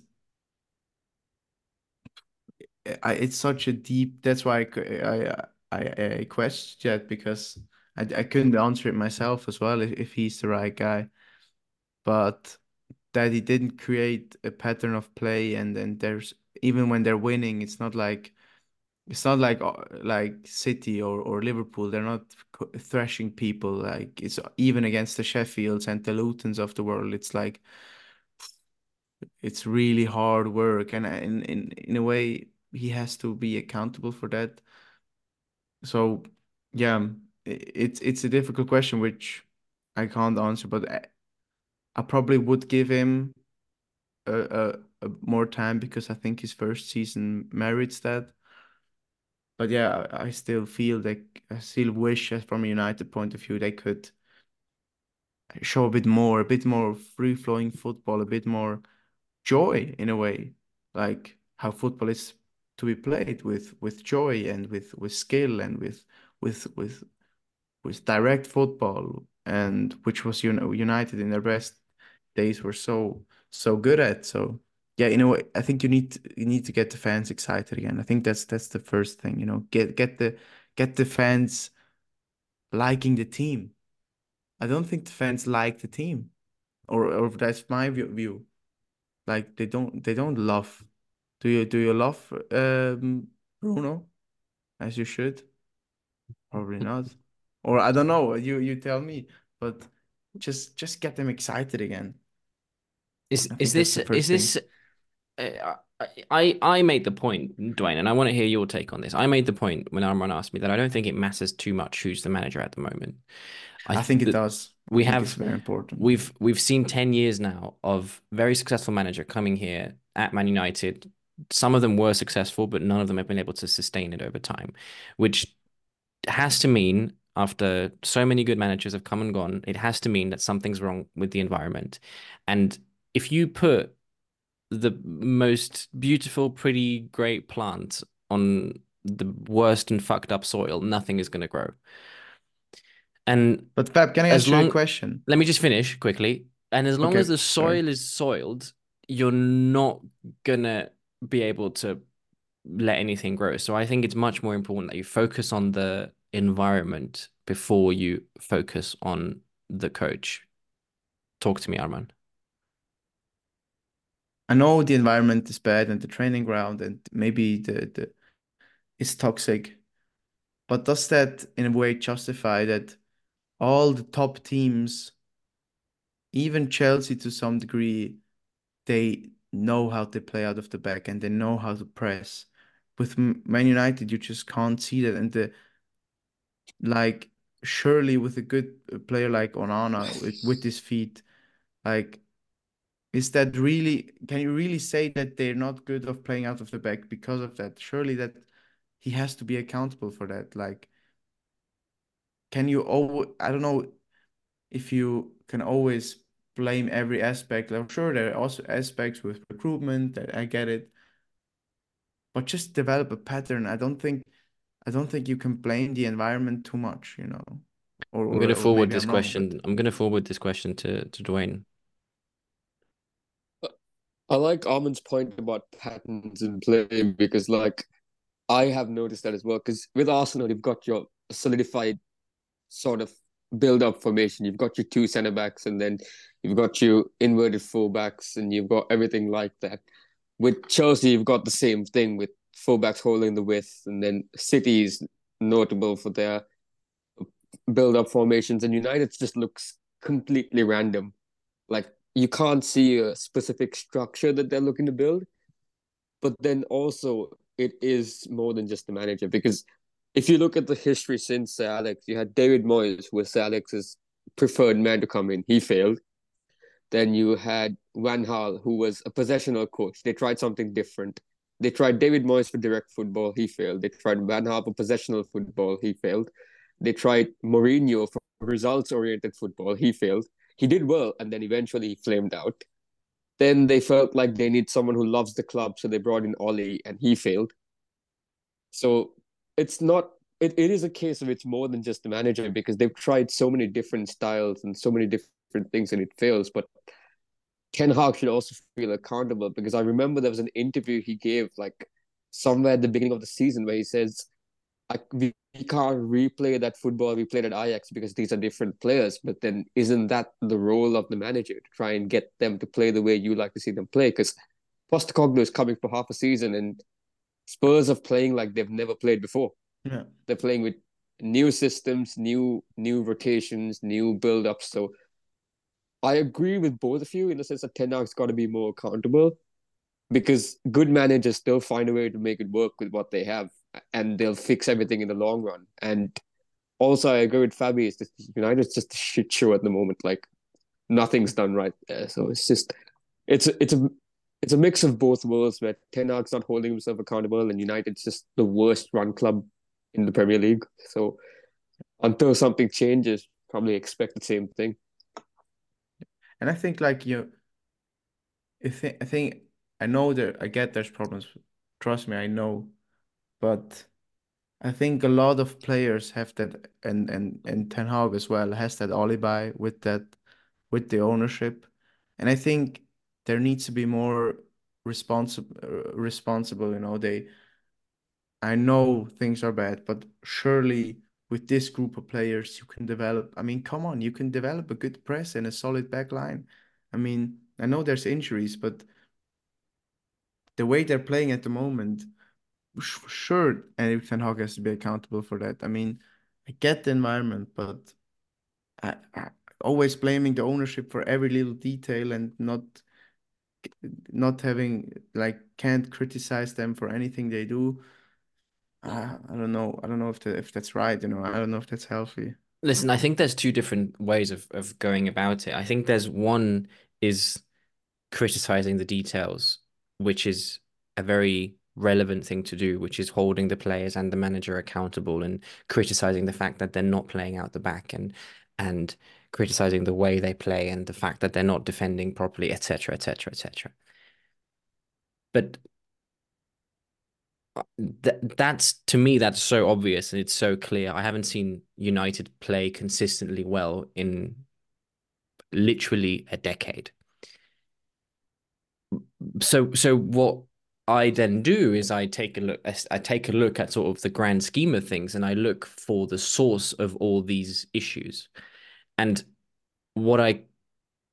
I, it's such a deep, that's why I, I, I, I questioned that because I, I couldn't answer it myself as well if, if he's the right guy. But that he didn't create a pattern of play and then there's even when they're winning, it's not like it's not like uh, like City or, or Liverpool. They're not thrashing people like it's even against the Sheffields and the Lutons of the world. It's like it's really hard work, and uh, in in in a way he has to be accountable for that. So yeah, um, it's it's a difficult question which I can't answer, but I, I probably would give him a, a, a more time because I think his first season merits that but yeah, I still feel like I still wish from a United point of view they could show a bit more, a bit more free flowing football, a bit more joy in a way, like how football is to be played with with joy and with with skill and with with with with direct football and which was you know United in their best days were so so good at. So yeah, you know, I think you need to, you need to get the fans excited again. I think that's that's the first thing. You know, get get the get the fans liking the team. I don't think the fans like the team, or or that's my view. Like they don't they don't love. Do you do you love um, Bruno as you should? Probably not. Or I don't know. You you tell me. But just just get them excited again. Is is this is this I I made the point, Dwayne, and I want to hear your take on this. I made the point when Arman asked me that I don't think it matters too much who's the manager at the moment. I, I think it does. We have very important. We've we've seen ten years now of very successful manager coming here at Man United. Some of them were successful, but none of them have been able to sustain it over time, which has to mean after so many good managers have come and gone, it has to mean that something's wrong with the environment. And if you put the most beautiful, pretty, great plant on the worst and fucked up soil, nothing is going to grow. And but Fab, can I ask long, you a question? Let me just finish quickly. And as long okay, as the soil sorry. is soiled, you're not gonna be able to let anything grow. So I think it's much more important that you focus on the environment before you focus on the coach. Talk to me, Arman. I know the environment is bad and the training ground and maybe the the is toxic, but does that in a way justify that all the top teams, even Chelsea to some degree, they know how to play out of the back and they know how to press. With Man United, you just can't see that, and the like surely with a good uh, player like Onana with, with his feet, like is that really can you really say that they're not good of playing out of the back because of that? Surely that he has to be accountable for that. Like, can you oh I don't know if you can always blame every aspect. I'm sure there are also aspects with recruitment that I get it, but just develop a pattern. I don't think I don't think you can blame the environment too much, you know. Or, I'm going to forward this question. I'm going to forward this question to to Dwayne. I like Arman's point about patterns in play because, like, I have noticed that as well. Because with Arsenal, you've got your solidified sort of build up formation. You've got your two centre backs, and then you've got your inverted fullbacks, and you've got everything like that. With Chelsea, you've got the same thing with fullbacks holding the width, and then City is notable for their build up formations, and United just looks completely random. Like you can't see a specific structure that they're looking to build. But then also, it is more than just the manager because if you look at the history since Sir Alex, you had David Moyes, who was Sir Alex's preferred man to come in. He failed. Then you had Van Gaal, who was a possessional coach. They tried something different. They tried David Moyes for direct football. He failed. They tried Van Gaal for possessional football. He failed. They tried Mourinho for results oriented football. He failed. He did well, and then eventually he flamed out. Then they felt like they need someone who loves the club, so they brought in Ole, and he failed. So it's not it, it is a case of it's more than just the manager because they've tried so many different styles and so many different things and it fails. But Ten Hag should also feel accountable because I remember there was an interview he gave like somewhere at the beginning of the season where he says, I, we, we can't replay that football we played at Ajax because these are different players. But then isn't that the role of the manager to try and get them to play the way you like to see them play? Because Postecoglou is coming for half a season and Spurs are playing like they've never played before. Yeah. They're playing with new systems, new new rotations, new build-ups. So I agree with both of you in the sense that Ten Hag's got to be more accountable because good managers still find a way to make it work with what they have and they'll fix everything in the long run. And also, I agree with Fabi. It's just, United's just a shit show at the moment. Like nothing's done right there. So it's just it's it's a it's a mix of both worlds where Ten Hag's not holding himself accountable and United's just the worst run club in the Premier League. So until something changes, probably expect the same thing. And I think like you, I think I think I know that I get there's problems. Trust me, I know, but I think a lot of players have that, and and and Ten Hag as well has that alibi with that, with the ownership, and I think there needs to be more responsible uh, responsible you know they i know things are bad but surely with this group of players you can develop i mean come on you can develop a good press and a solid back line. I mean i know there's injuries but the way they're playing at the moment sure Erik Ten Hag has to be accountable for that i mean i get the environment but I, I always blaming the ownership for every little detail and not not having like can't criticize them for anything they do. Uh, I don't know. I don't know if the, if that's right. You know, I don't know if that's healthy. Listen, I think there's two different ways of of going about it. I think there's one is criticizing the details, which is a very relevant thing to do, which is holding the players and the manager accountable and criticizing the fact that they're not playing out the back and and criticizing the way they play and the fact that they're not defending properly, etc., etc., etc. But uh, th that's to me that's so obvious and it's so clear. I haven't seen United play consistently well in literally a decade. So so what I then do is I take a look I take a look at sort of the grand scheme of things and I look for the source of all these issues. And what I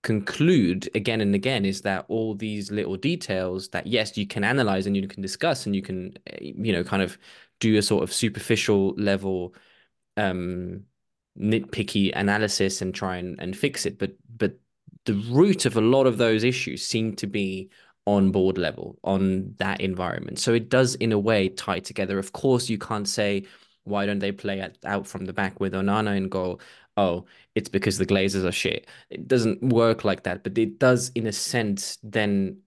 conclude again and again is that all these little details that yes you can analyze and you can discuss and you can you know kind of do a sort of superficial level um nitpicky analysis and try and, and fix it but but the root of a lot of those issues seem to be on board level on that environment so it does in a way tie together of course you can't say why don't they play at, out from the back with Onana in goal oh, it's because the Glazers are shit. It doesn't work like that, but it does, in a sense, then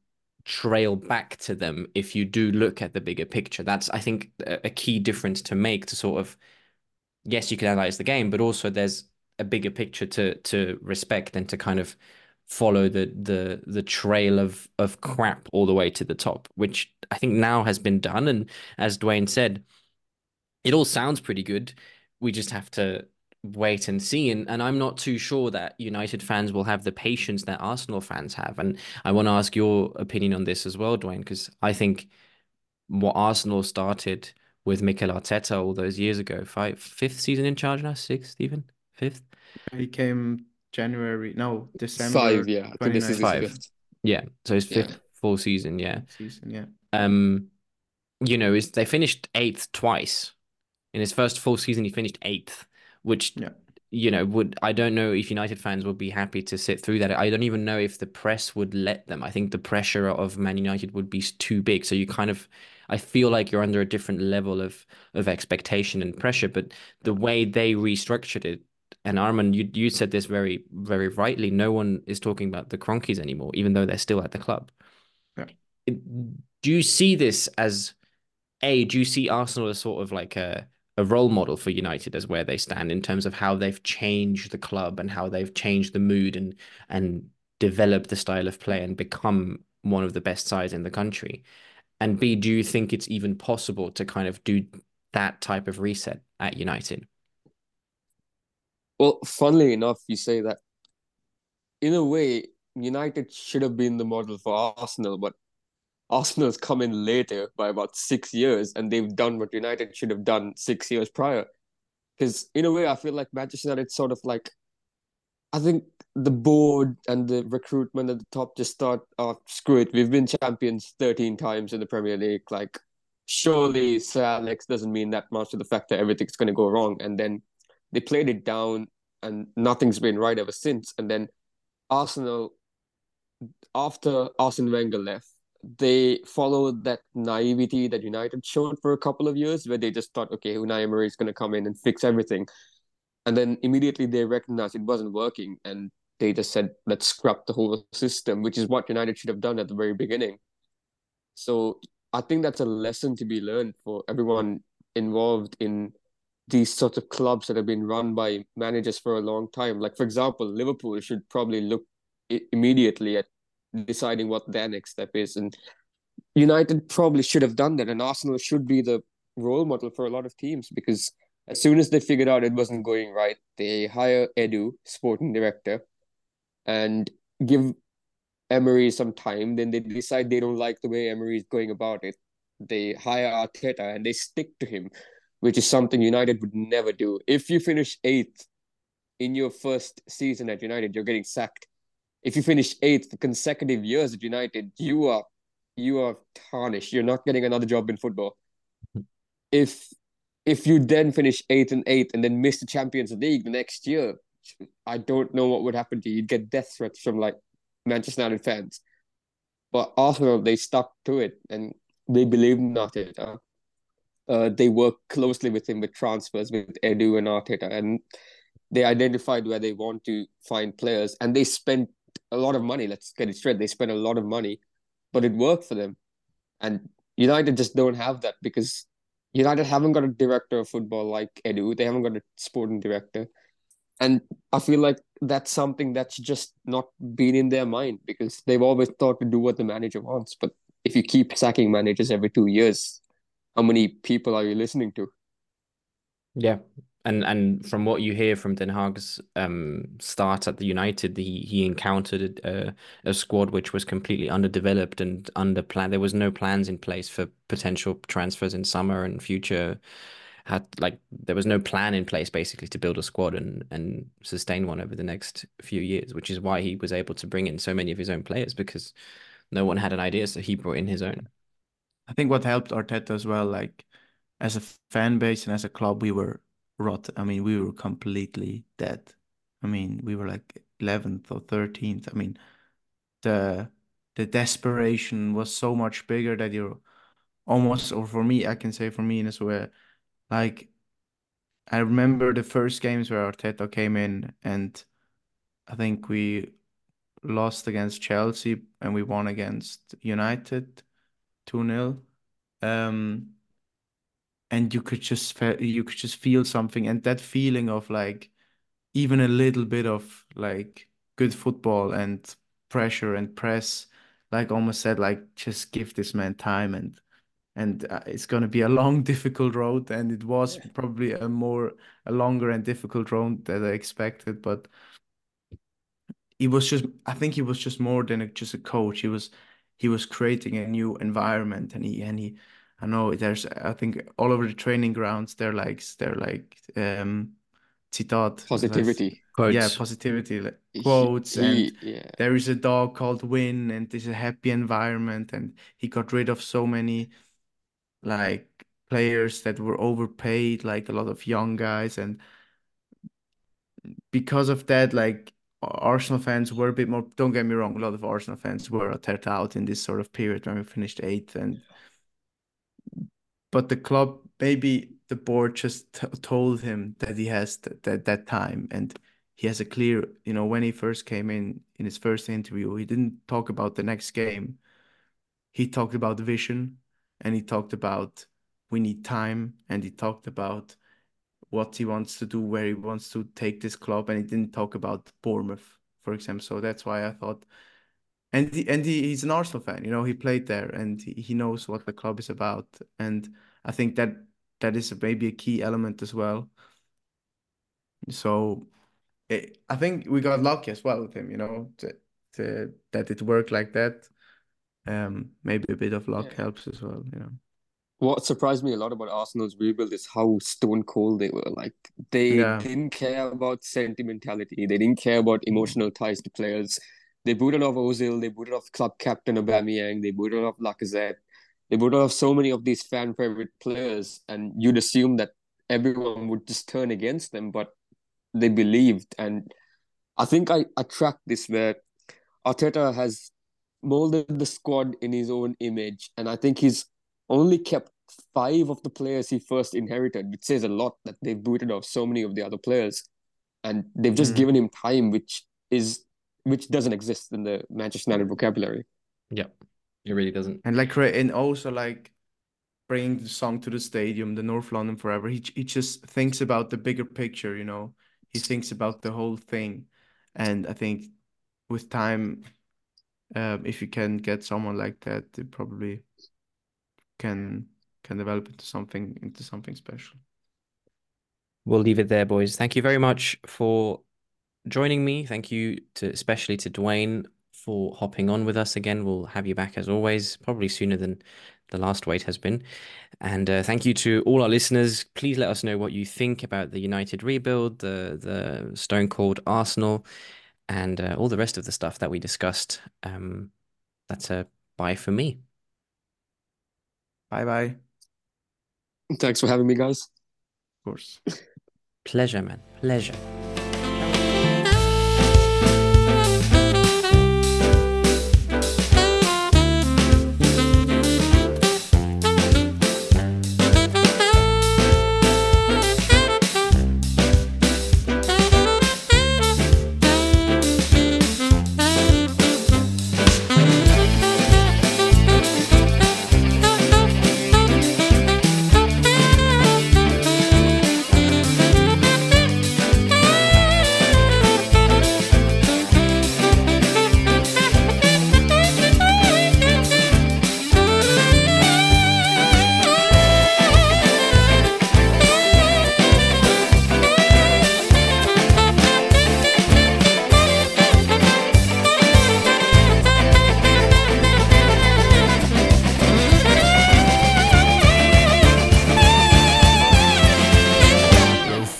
trail back to them if you do look at the bigger picture. That's, I think, a key difference to make to sort of, yes, you can analyze the game, but also there's a bigger picture to to respect and to kind of follow the the the trail of of crap all the way to the top, which I think now has been done. And as Dwayne said, it all sounds pretty good. We just have to wait and see. And, and I'm not too sure that United fans will have the patience that Arsenal fans have. And I want to ask your opinion on this as well, Dwayne, because I think what Arsenal started with Mikel Arteta all those years ago, five, fifth season in charge now, sixth even, fifth. He came January, no, December. Five, yeah. I think this is his Five. fifth. Yeah, so his Yeah. fifth full season, yeah. season, yeah. Um, you know, is they finished eighth twice. In his first full season, he finished eighth, which Yeah. you know would I don't know if United fans would be happy to sit through that. I don't even know if the press would let them. I think the pressure of Man United would be s- too big. So you kind of, I feel like you're under a different level of of expectation and pressure. But the way they restructured it, and Arman, you you said this very very rightly. No one is talking about the Kroenkes anymore, even though they're still at the club. Yeah. Do you see this as a? Do you see Arsenal as sort of like a a role model for United as where they stand in terms of how they've changed the club and how they've changed the mood and and developed the style of play and become one of the best sides in the country? And B, do you think it's even possible to kind of do that type of reset at United? Well, funnily enough, you say that in a way, United should have been the model for Arsenal, but Arsenal's come in later by about six years, and they've done what United should have done six years prior. Because in a way, I feel like Manchester United sort of like, I think the board and the recruitment at the top just thought, oh, screw it, we've been champions 13 times in the Premier League. Like, surely Sir Alex doesn't mean that much to the fact that everything's going to go wrong. And then they played it down, and nothing's been right ever since. And then Arsenal, after Arsene Wenger left, they followed that naivety that United showed for a couple of years, where they just thought, okay, Unai Emery is going to come in and fix everything, and then immediately they recognized it wasn't working, and they just said, let's scrap the whole system, which is what United should have done at the very beginning. So I think that's a lesson to be learned for everyone involved in these sorts of clubs that have been run by managers for a long time. Like, for example, Liverpool should probably look immediately at deciding what their next step is. And United probably should have done that. And Arsenal should be the role model for a lot of teams because as soon as they figured out it wasn't going right, they hire Edu, sporting director, and give Emery some time. Then they decide they don't like the way Emery is going about it. They hire Arteta and they stick to him, which is something United would never do. If you finish eighth in your first season at United, you're getting sacked. If you finish eighth for consecutive years at United, you are you are tarnished. You're not getting another job in football. If if you then finish eighth and eighth and then miss the Champions League the next year, I don't know what would happen to you. You'd get death threats from like Manchester United fans. But Arsenal, they stuck to it and they believed in Arteta. Uh, Uh, they work closely with him with transfers with Edu and Arteta, and they identified where they want to find players, and they spent a lot of money. Let's get it straight. They spent a lot of money, but it worked for them. And United just don't have that because United haven't got a director of football like Edu. They haven't got a sporting director. And I feel like that's something that's just not been in their mind because they've always thought to do what the manager wants. But if you keep sacking managers every two years, how many people are you listening to? Yeah. And and from what you hear from Ten Hag's um, start at the United, he he encountered a, a squad which was completely underdeveloped and under plan. There was no plans in place for potential transfers in summer and future. Had like there was no plan in place basically to build a squad and and sustain one over the next few years, which is why he was able to bring in so many of his own players because no one had an idea, so he brought in his own. I think what helped Arteta as well, like as a fan base and as a club, we were rot. I mean, we were completely dead. I mean, we were like 11th or 13th. I mean, the the desperation was so much bigger that you're almost, or for me, I can say for me in this way, like I remember the first games where Arteta came in, and I think we lost against Chelsea and we won against United 2-0. Um, and you could just fe you could just feel something, and that feeling of like even a little bit of like good football and pressure and press, like almost said like just give this man time and and uh, it's going to be a long difficult road and it was probably a more a longer and difficult road than I expected but it was just I think he was just more than a, just a coach he was he was creating a new environment and he and he I know there's I think all over the training grounds they're like they're like um citat Positivity. Quotes. yeah positivity like He- quotes and yeah. there is a dog called Win and there's a happy environment and he got rid of so many like players that were overpaid like a lot of young guys and because of that like Arsenal fans were a bit more don't get me wrong a lot of Arsenal fans were Arteta out in this sort of period when we finished eighth and but the club maybe the board just t told him that he has th that that time and he has a clear you know when he first came in in his first interview he didn't talk about the next game. He talked about the vision and he talked about we need time and he talked about what he wants to do where he wants to take this club and he didn't talk about Bournemouth for example. So that's why I thought and he, and he, he's an Arsenal fan you know he played there and he, he knows what the club is about. And I think that that is maybe a key element as well. So it, I think we got lucky as well with him you know to, to, that it worked like that. Um maybe a bit of luck Yeah. helps as well you know What surprised me a lot about Arsenal's rebuild is how stone cold they were. Like they Yeah. didn't care about sentimentality. They didn't care about emotional ties to players. They booted off Ozil. They booted off club captain Aubameyang. They booted off Lacazette. They booted off so many of these fan favorite players, and you'd assume that everyone would just turn against them, but they believed. And I think I, I tracked this where Arteta has molded the squad in his own image, and I think he's only kept five of the players he first inherited, which says a lot that they've booted off so many of the other players, and they've just Mhm. given him time, which is which doesn't exist in the Manchester United vocabulary. Yeah, It really doesn't. and like and also like bringing the song to the stadium the North London Forever he he just thinks about the bigger picture you know he thinks about the whole thing and I think with time um if you can get someone like that it probably can can develop into something into something special We'll leave it there, boys. Thank you very much for joining me. Thank you to especially to Dwayne for hopping on with us again. We'll have you back as always, probably sooner than the last wait has been. And uh, thank you to all our listeners. Please let us know what you think about the United rebuild, the the Stone Cold Arsenal, and uh, all the rest of the stuff that we discussed. Um, that's a bye for me. Bye bye Thanks for having me, guys. of course Pleasure, man. Pleasure.